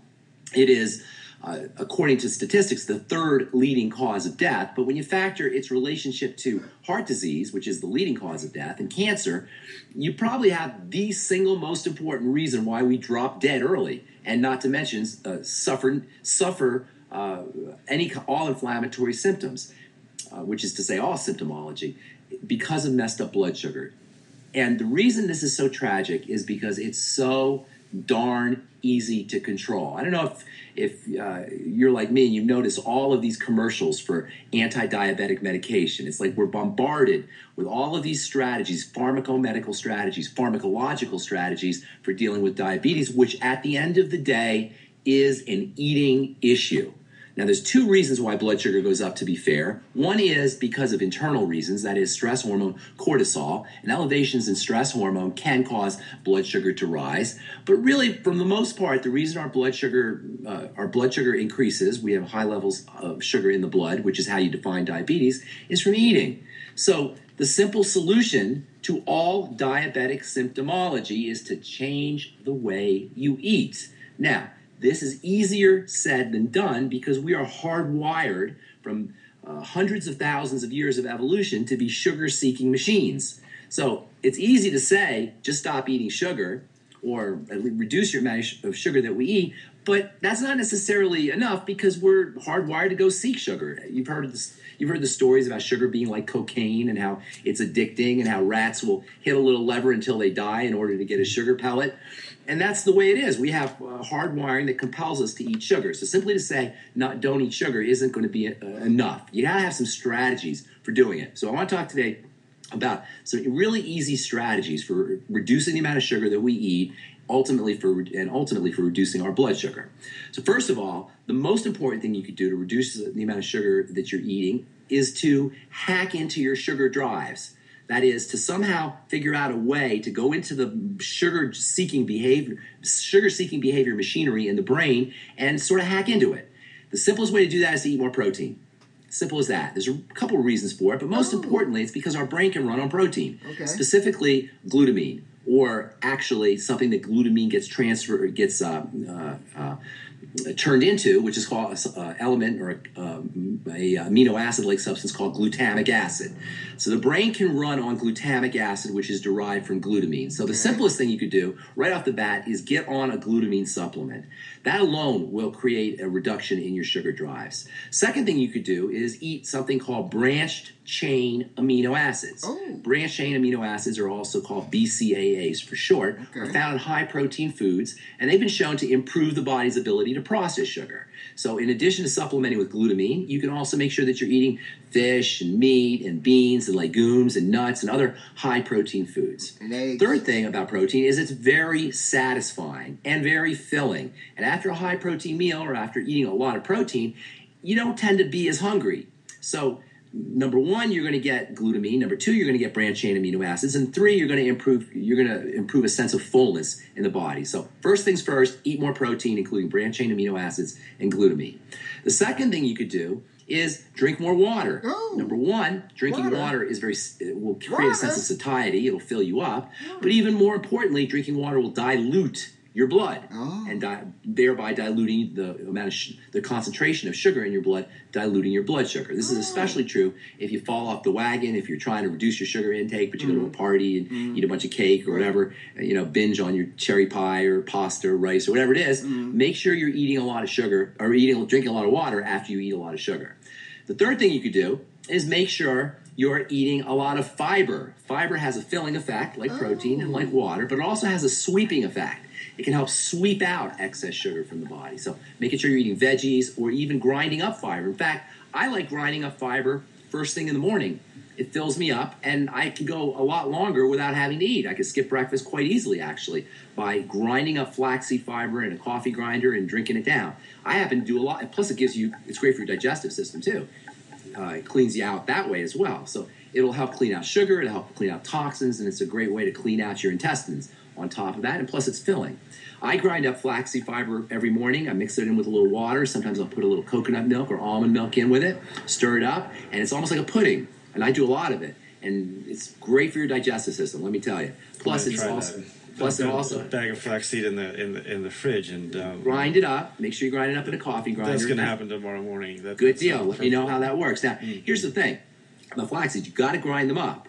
it is uh, according to statistics, the third leading cause of death. But when you factor its relationship to heart disease, which is the leading cause of death, and cancer, you probably have the single most important reason why we drop dead early, and not to mention uh, suffer suffer uh, any all inflammatory symptoms, uh, which is to say all symptomology, because of messed up blood sugar. And the reason this is so tragic is because it's so darn easy to control. I don't know if if uh, you're like me and you notice all of these commercials for anti-diabetic medication. It's like we're bombarded with all of these strategies, pharmacomedical strategies, pharmacological strategies for dealing with diabetes, which at the end of the day is an eating issue. Now, there's two reasons why blood sugar goes up, to be fair. One is because of internal reasons, that is, stress hormone cortisol, and elevations in stress hormone can cause blood sugar to rise. But really, from the most part, the reason our blood sugar uh, our blood sugar increases, we have high levels of sugar in the blood, which is how you define diabetes, is from eating. So, the simple solution to all diabetic symptomology is to change the way you eat. Now, this is easier said than done because we are hardwired from uh, hundreds of thousands of years of evolution to be sugar seeking machines. So it's easy to say, just stop eating sugar or reduce your amount of sugar that we eat, but that's not necessarily enough because we're hardwired to go seek sugar. You've heard this. You've heard the stories about sugar being like cocaine and how it's addicting and how rats will hit a little lever until they die in order to get a sugar pellet. And that's the way it is. We have uh, hardwiring that compels us to eat sugar. So simply to say not don't eat sugar isn't going to be uh, enough. You got to have some strategies for doing it. So I want to talk today about some really easy strategies for reducing the amount of sugar that we eat ultimately for and ultimately for reducing our blood sugar. So first of all, the most important thing you could do to reduce the amount of sugar that you're eating is to hack into your sugar drives. That is to somehow figure out a way to go into the sugar seeking behavior sugar seeking behavior machinery in the brain and sort of hack into it. The simplest way to do that is to eat more protein. Simple as that. There's a couple of reasons for it, but most importantly, it's because our brain can run on protein, Okay. specifically glutamine, or actually something that glutamine gets transferred, gets uh, uh, uh, turned into, which is called an uh, element or a, um, a amino acid-like substance called glutamic acid. So the brain can run on glutamic acid, which is derived from glutamine. So the simplest thing you could do right off the bat is get on a glutamine supplement. That alone will create a reduction in your sugar drives. Second thing you could do is eat something called branched chain amino acids. Oh. Branched chain amino acids are also called BCAAs for short, are found in high protein foods, and they've been shown to improve the body's ability to process sugar. So, in addition to supplementing with glutamine, you can also make sure that you're eating fish and meat and beans and legumes and nuts and other high protein foods. Third thing about protein is it's very satisfying and very filling. And after a high protein meal or after eating a lot of protein, you don't tend to be as hungry. So, number one, you're going to get glutamine. Number two, you're going to get branched chain amino acids, and three, you're going to improve you're going to improve a sense of fullness in the body. So, first things first, eat more protein, including branched chain amino acids and glutamine. The second thing you could do is drink more water. Number one, drinking Water. water. is very it will create a sense of satiety. It'll fill you up, but even more importantly, drinking water will dilute your blood, oh. and di- thereby diluting the amount of sh- the concentration of sugar in your blood, diluting your blood sugar. This is oh. especially true if you fall off the wagon, if you're trying to reduce your sugar intake, but you go to a mm. party and mm. eat a bunch of cake or whatever, uh, you know, binge on your cherry pie or pasta or rice or whatever it is. Mm. Make sure you're eating a lot of sugar or eating drinking a lot of water after you eat a lot of sugar. The third thing you could do is make sure you're eating a lot of fiber. Fiber has a filling effect, like protein and like oh. water, but it also has a sweeping effect. It can help sweep out excess sugar from the body. So making sure you're eating veggies or even grinding up fiber. In fact, I like grinding up fiber first thing in the morning. It fills me up, and I can go a lot longer without having to eat. I can skip breakfast quite easily, actually, by grinding up flaxseed fiber in a coffee grinder and drinking it down. I happen to do a lot, plus it gives you, it's great for your digestive system too uh, it cleans you out that way as well. So it'll help clean out sugar, it'll help clean out toxins, and it's a great way to clean out your intestines on top of that. And plus, it's filling. I grind up flaxseed fiber every morning. I mix it in with a little water. Sometimes I'll put a little coconut milk or almond milk in with it, stir it up, and it's almost like a pudding. And I do a lot of it. And it's great for your digestive system, let me tell you. Plus, it's also. that. Plus, it also a bag of flaxseed in the in the in the fridge, and um, grind it up. Make sure you grind it up in a coffee grinder. That's going to happen tomorrow morning. That, Good deal. Let me know how that works. Now, here's the thing: the flaxseed, you got to grind them up.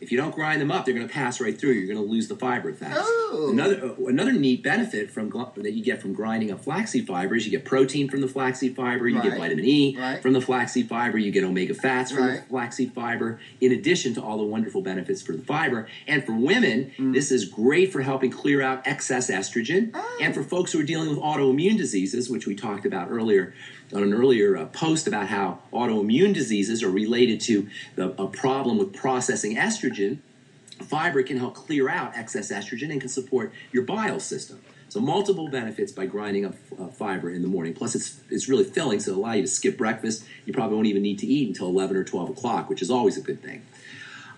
If you don't grind them up, they're going to pass right through. You're going to lose the fiber fast. Another uh, another neat benefit from that you get from grinding up flaxseed fiber is you get protein from the flaxseed fiber. You get vitamin E Right. from the flaxseed fiber. You get omega fats from Right. the flaxseed fiber. In addition to all the wonderful benefits for the fiber, and for women, Mm. this is great for helping clear out excess estrogen, Oh. and for folks who are dealing with autoimmune diseases, which we talked about earlier on an earlier uh, post about how autoimmune diseases are related to the, a problem with processing estrogen. Fiber can help clear out excess estrogen and can support your bile system. So multiple benefits by grinding up uh, fiber in the morning. Plus, it's it's really filling, so it'll allow you to skip breakfast. You probably won't even need to eat until eleven or twelve o'clock, which is always a good thing.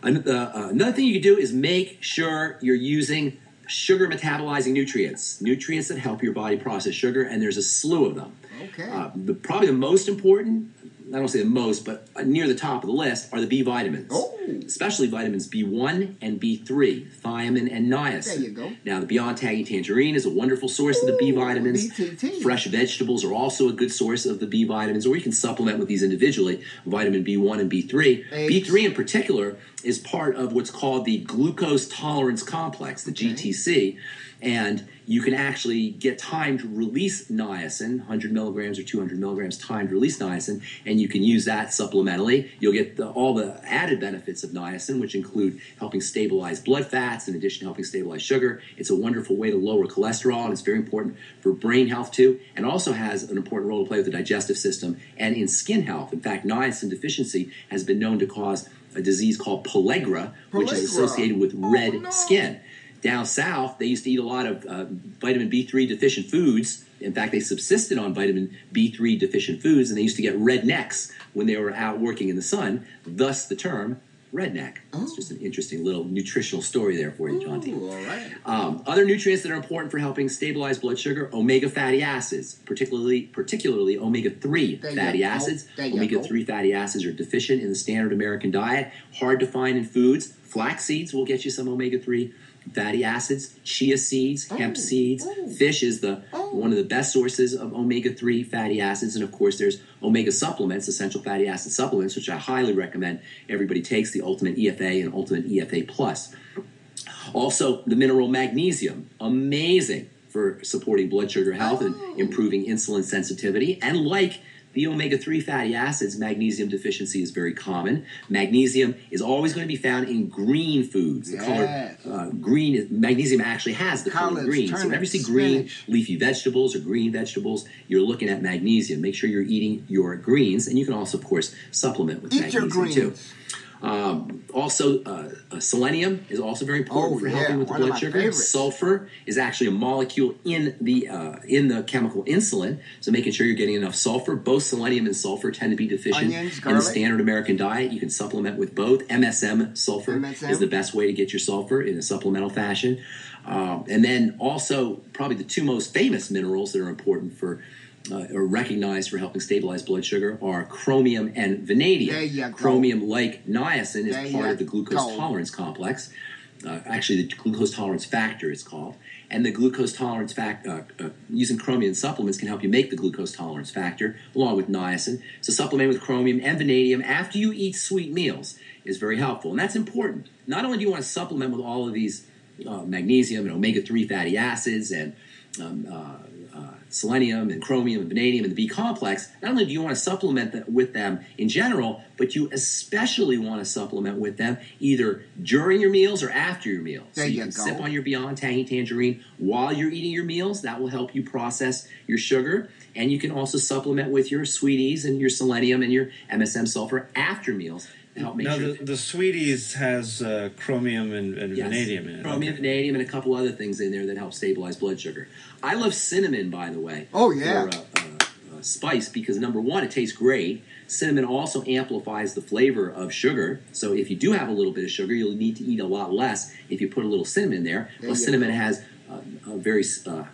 An- uh, uh, another thing you can do is make sure you're using sugar metabolizing nutrients, nutrients that help your body process sugar, and there's a slew of them. Okay. Uh, the, probably the most important, I don't say the most, but near the top of the list are the B vitamins. Oh. Especially vitamins B1 and B3, thiamine and niacin. There you go. Now, the Beyond Tangy Tangerine is a wonderful source of the B vitamins. BTT. Fresh vegetables are also a good source of the B vitamins, or you can supplement with these individually vitamin B1 and B3. Eggs. B3 in particular is part of what's called the glucose tolerance complex, the GTC. And you can actually get timed release niacin, 100 milligrams or 200 milligrams timed release niacin, and you can use that supplementally. You'll get the, all the added benefits of niacin, which include helping stabilize blood fats, in addition to helping stabilize sugar. It's a wonderful way to lower cholesterol, and it's very important for brain health too, and also has an important role to play with the digestive system and in skin health. In fact, niacin deficiency has been known to cause a disease called pellagra, which is associated with red oh, skin. Down south, they used to eat a lot of uh, vitamin B3 deficient foods. In fact, they subsisted on vitamin B3 deficient foods, and they used to get red necks when they were out working in the sun. Thus, the term redneck. It's just an interesting little nutritional story there for you, John T. All right. Um, other nutrients that are important for helping stabilize blood sugar: omega fatty acids, particularly particularly omega three fatty acids. Omega three fatty acids are deficient in the standard American diet. Hard to find in foods. Flax seeds will get you some omega three fatty acids. Chia seeds, Oh. hemp seeds, oh. fish is the oh. one of the best sources of omega three fatty acids, and of course there's omega supplements, essential fatty acid supplements, which I highly recommend everybody takes. The Ultimate EFA and Ultimate EFA Plus. Also, the mineral magnesium, amazing for supporting blood sugar health and oh. improving insulin sensitivity. And like the omega 3 fatty acids, magnesium deficiency is very common. Magnesium is always going to be found in green foods. The Yes. color uh, green, is, magnesium actually has the color green. so whenever you see green spinach. leafy vegetables or green vegetables, you're looking at magnesium. Make sure you're eating your greens, and you can also, of course, supplement with Eat your magnesium greens. too. Um, also, uh, uh, selenium is also very important Oh, for yeah, helping with the one of blood sugar. favorites. Sulfur is actually a molecule in the uh, in the chemical insulin, so making sure you're getting enough sulfur. Both selenium and sulfur tend to be deficient Onions, in the standard American diet. You can supplement with both. MSM sulfur MSM. is the best way to get your sulfur in a supplemental fashion. Um, and then also, probably the two most famous minerals that are important for uh, or recognized for helping stabilize blood sugar are chromium and vanadium. There you go. Chromium, like niacin, is part of the glucose go. tolerance complex. uh, actually the glucose tolerance factor is called and the glucose tolerance factor uh, uh, using chromium supplements can help you make the glucose tolerance factor along with niacin so supplement with chromium and vanadium after you eat sweet meals is very helpful and that's important not only do you want to supplement with all of these uh, magnesium and omega-3 fatty acids and um, uh, selenium and chromium and vanadium and the B complex, not only do you want to supplement that with them in general, but you especially want to supplement with them either during your meals or after your meals. There so you, you can go. sip on your Beyond Tangy Tangerine while you're eating your meals. That will help you process your sugar. And you can also supplement with your sweeties and your selenium and your MSM sulfur after meals to help make now sure. the, the sweeties has uh, chromium and, and Yes. vanadium in it. Chromium, vanadium, and a couple other things in there that help stabilize blood sugar. I love cinnamon, by the way. Oh, yeah. For, uh, uh, uh, spice because number one, it tastes great. Cinnamon also amplifies the flavor of sugar. So if you do have a little bit of sugar, you'll need to eat a lot less if you put a little cinnamon there. There Plus, you cinnamon go. has a very uh, uh,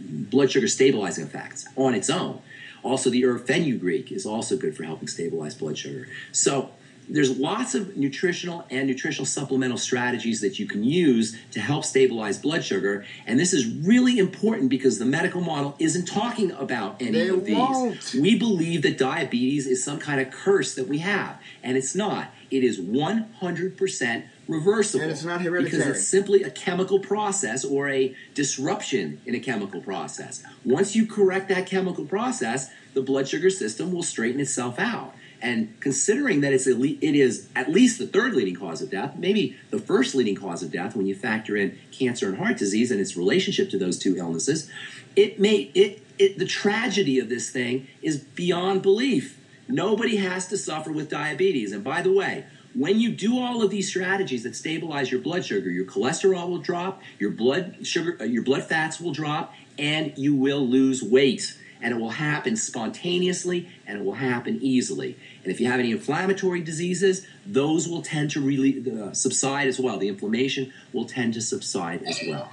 blood sugar stabilizing effects on its own. Also, the herb fenugreek is also good for helping stabilize blood sugar. So there's lots of nutritional and nutritional supplemental strategies that you can use to help stabilize blood sugar. And this is really important because the medical model isn't talking about any They of these. won't. We believe that diabetes is some kind of curse that we have, and it's not. It is 100% reversible. And it's not hereditary. Because it's simply a chemical process or a disruption in a chemical process. Once you correct that chemical process, the blood sugar system will straighten itself out. And considering that it's it is at least the third leading cause of death, maybe the first leading cause of death when you factor in cancer and heart disease and its relationship to those two illnesses, it may it, it the tragedy of this thing is beyond belief. Nobody has to suffer with diabetes. And by the way, when you do all of these strategies that stabilize your blood sugar, your cholesterol will drop, your blood sugar, uh, your blood fats will drop, and you will lose weight. And it will happen spontaneously, and it will happen easily. And if you have any inflammatory diseases, those will tend to really uh, subside as well. The inflammation will tend to subside as well.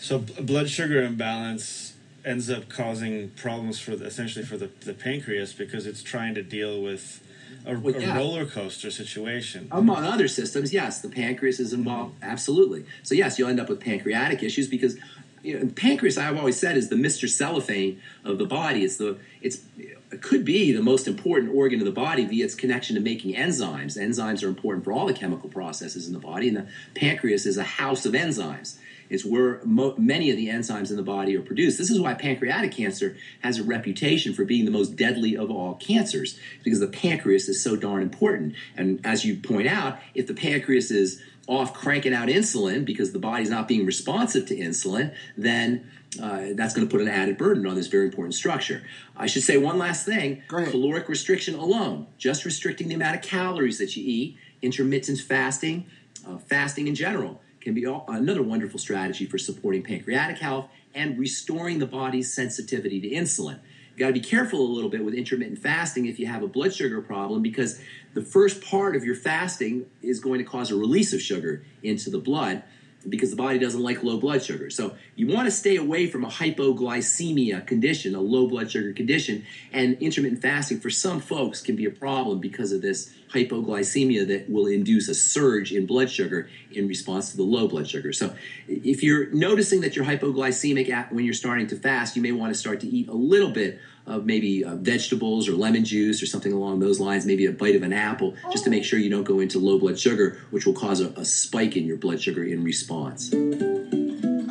So blood sugar imbalance ends up causing problems for the, essentially for the, the pancreas because it's trying to deal with a, Well, a yeah. roller coaster situation. Among other systems, yes, the pancreas is involved. Mm-hmm. Absolutely. So yes, you'll end up with pancreatic issues because you know, pancreas. I've always said is the Mister Cellophane of the body. It's the it's it could be the most important organ of the body via its connection to making enzymes. Enzymes are important for all the chemical processes in the body, and the pancreas is a house of enzymes. It's where mo- many of the enzymes in the body are produced. This is why pancreatic cancer has a reputation for being the most deadly of all cancers, because the pancreas is so darn important. And as you point out, if the pancreas is off cranking out insulin because the body's not being responsive to insulin, then uh, that's going to put an added burden on this very important structure. I should say one last thing caloric restriction alone, just restricting the amount of calories that you eat, intermittent fasting, uh, fasting in general, can be all, another wonderful strategy for supporting pancreatic health and restoring the body's sensitivity to insulin. You got to be careful a little bit with intermittent fasting if you have a blood sugar problem because the first part of your fasting is going to cause a release of sugar into the blood because the body doesn't like low blood sugar. So you want to stay away from a hypoglycemia condition, a low blood sugar condition, and intermittent fasting for some folks can be a problem because of this hypoglycemia that will induce a surge in blood sugar in response to the low blood sugar. So if you're noticing that you're hypoglycemic when you're starting to fast, you may want to start to eat a little bit of maybe uh, vegetables or lemon juice or something along those lines, maybe a bite of an apple, just to make sure you don't go into low blood sugar, which will cause a, a spike in your blood sugar in response.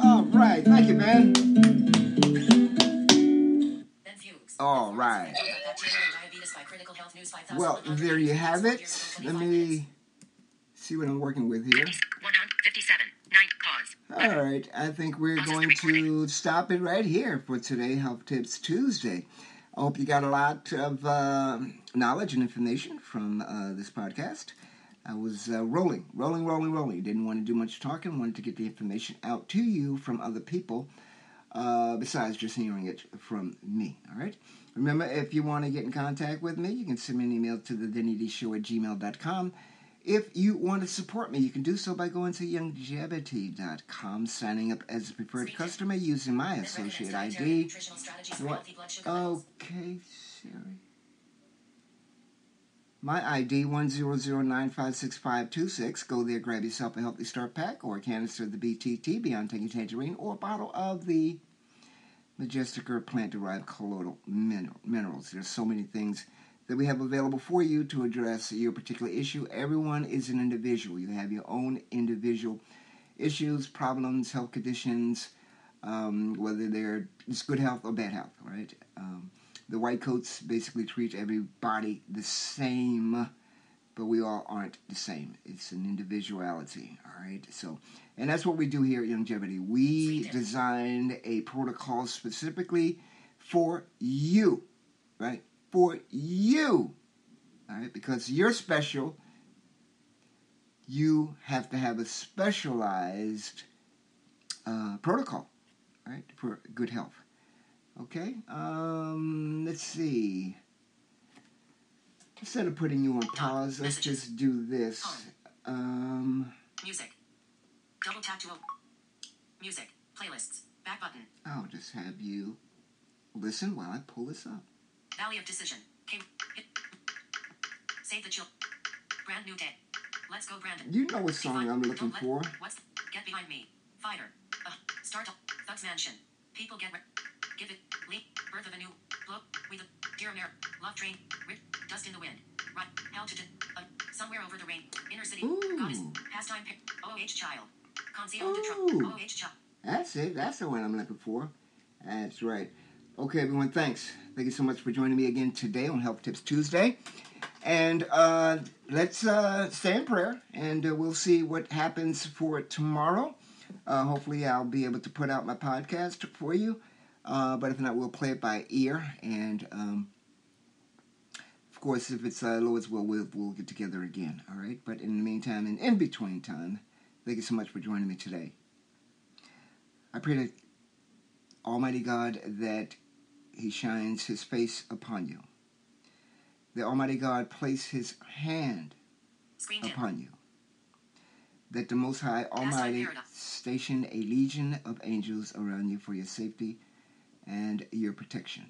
All right. Thank you, man. All right. Well, there you have it. Let me see what I'm working with here. 157. Ninth cause. All right, I think we're going to stop it right here for today, Health Tips Tuesday. I hope you got a lot of uh, knowledge and information from uh, this podcast. I was uh, rolling, rolling, rolling, rolling. Didn't want to do much talking. Wanted to get the information out to you from other people, uh, besides just hearing it from me. All right. Remember, if you want to get in contact with me, you can send me an email to the DennyDShow at gmail.com. If you want to support me, you can do so by going to youngevity.com, signing up as a preferred customer using my associate ID. What? Okay, Siri. My ID 100956526. Go there, grab yourself a healthy start pack or a canister of the BTT Beyond Tangy Tangerine or a bottle of the Majestic Earth plant derived colloidal mineral, minerals. There's so many things that we have available for you to address your particular issue. Everyone is an individual. You have your own individual issues, problems, health conditions, um, whether they're just good health or bad health, right? Um, the white coats basically treat everybody the same, but we all aren't the same. It's an individuality, all right? So, and that's what we do here at Youngevity. We designed a protocol specifically for you, right? For you, all right? Because you're special. You have to have a specialized uh, protocol, right, for good health. Okay, um, let's see. Instead of putting you on pause, let's just do this. Um, Music. Double tap to Music. Playlists. Back button. I'll just have you listen while I pull this up. Valley of Decision. Came. Hit. Save the chill. Brand new day. Let's go, Brandon. You know what song I'm looking let- for. What's Get Behind Me. Fighter. Uh, start. Up, Thugz Mansion. People get. Re- give it. Leap. Birth of a new. Blow. We the. Dear Mare. Love Train. Rip. Dust in the Wind. Right. Hell to. Uh, somewhere over the rain. Inner City. Goddess. Pastime. OH Child. Concierge de Trump. Ooh. OH Child. That's it. That's the one I'm looking for. That's right. Okay, everyone, thanks. Thank you so much for joining me again today on Health Tips Tuesday. And uh, let's uh, stay in prayer, and uh, we'll see what happens for tomorrow. Uh, hopefully, I'll be able to put out my podcast for you. Uh, but if not, we'll play it by ear. And um, of course, if it's uh, Lord's will, we'll, we'll get together again. All right. But in the meantime, and in between time, thank you so much for joining me today. I pray to Almighty God that He shines His face upon you. The Almighty God place His hand Screen upon you. That the Most High Almighty station a legion of angels around you for your safety and your protection.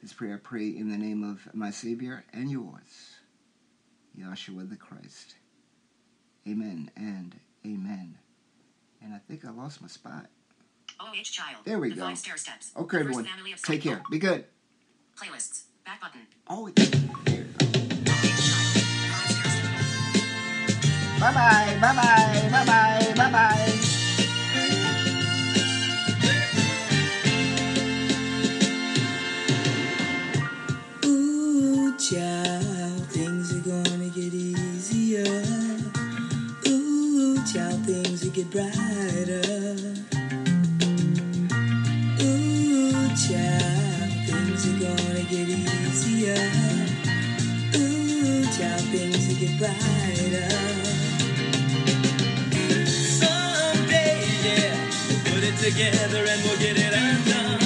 This prayer I pray in the name of my Savior and yours, Yahshua the Christ. Amen and amen. And I think I lost my spot. OH Child. There we the go. Five Stairsteps. Okay, First everyone. Take care. Be good. Playlists. Back button. Oh, Bye bye. Bye bye. Bye bye. Bye bye. Ooh, child, things are gonna get easier. Ooh, child, things will get brighter. Brighter. Someday, yeah, we'll put it together and we'll get it undone.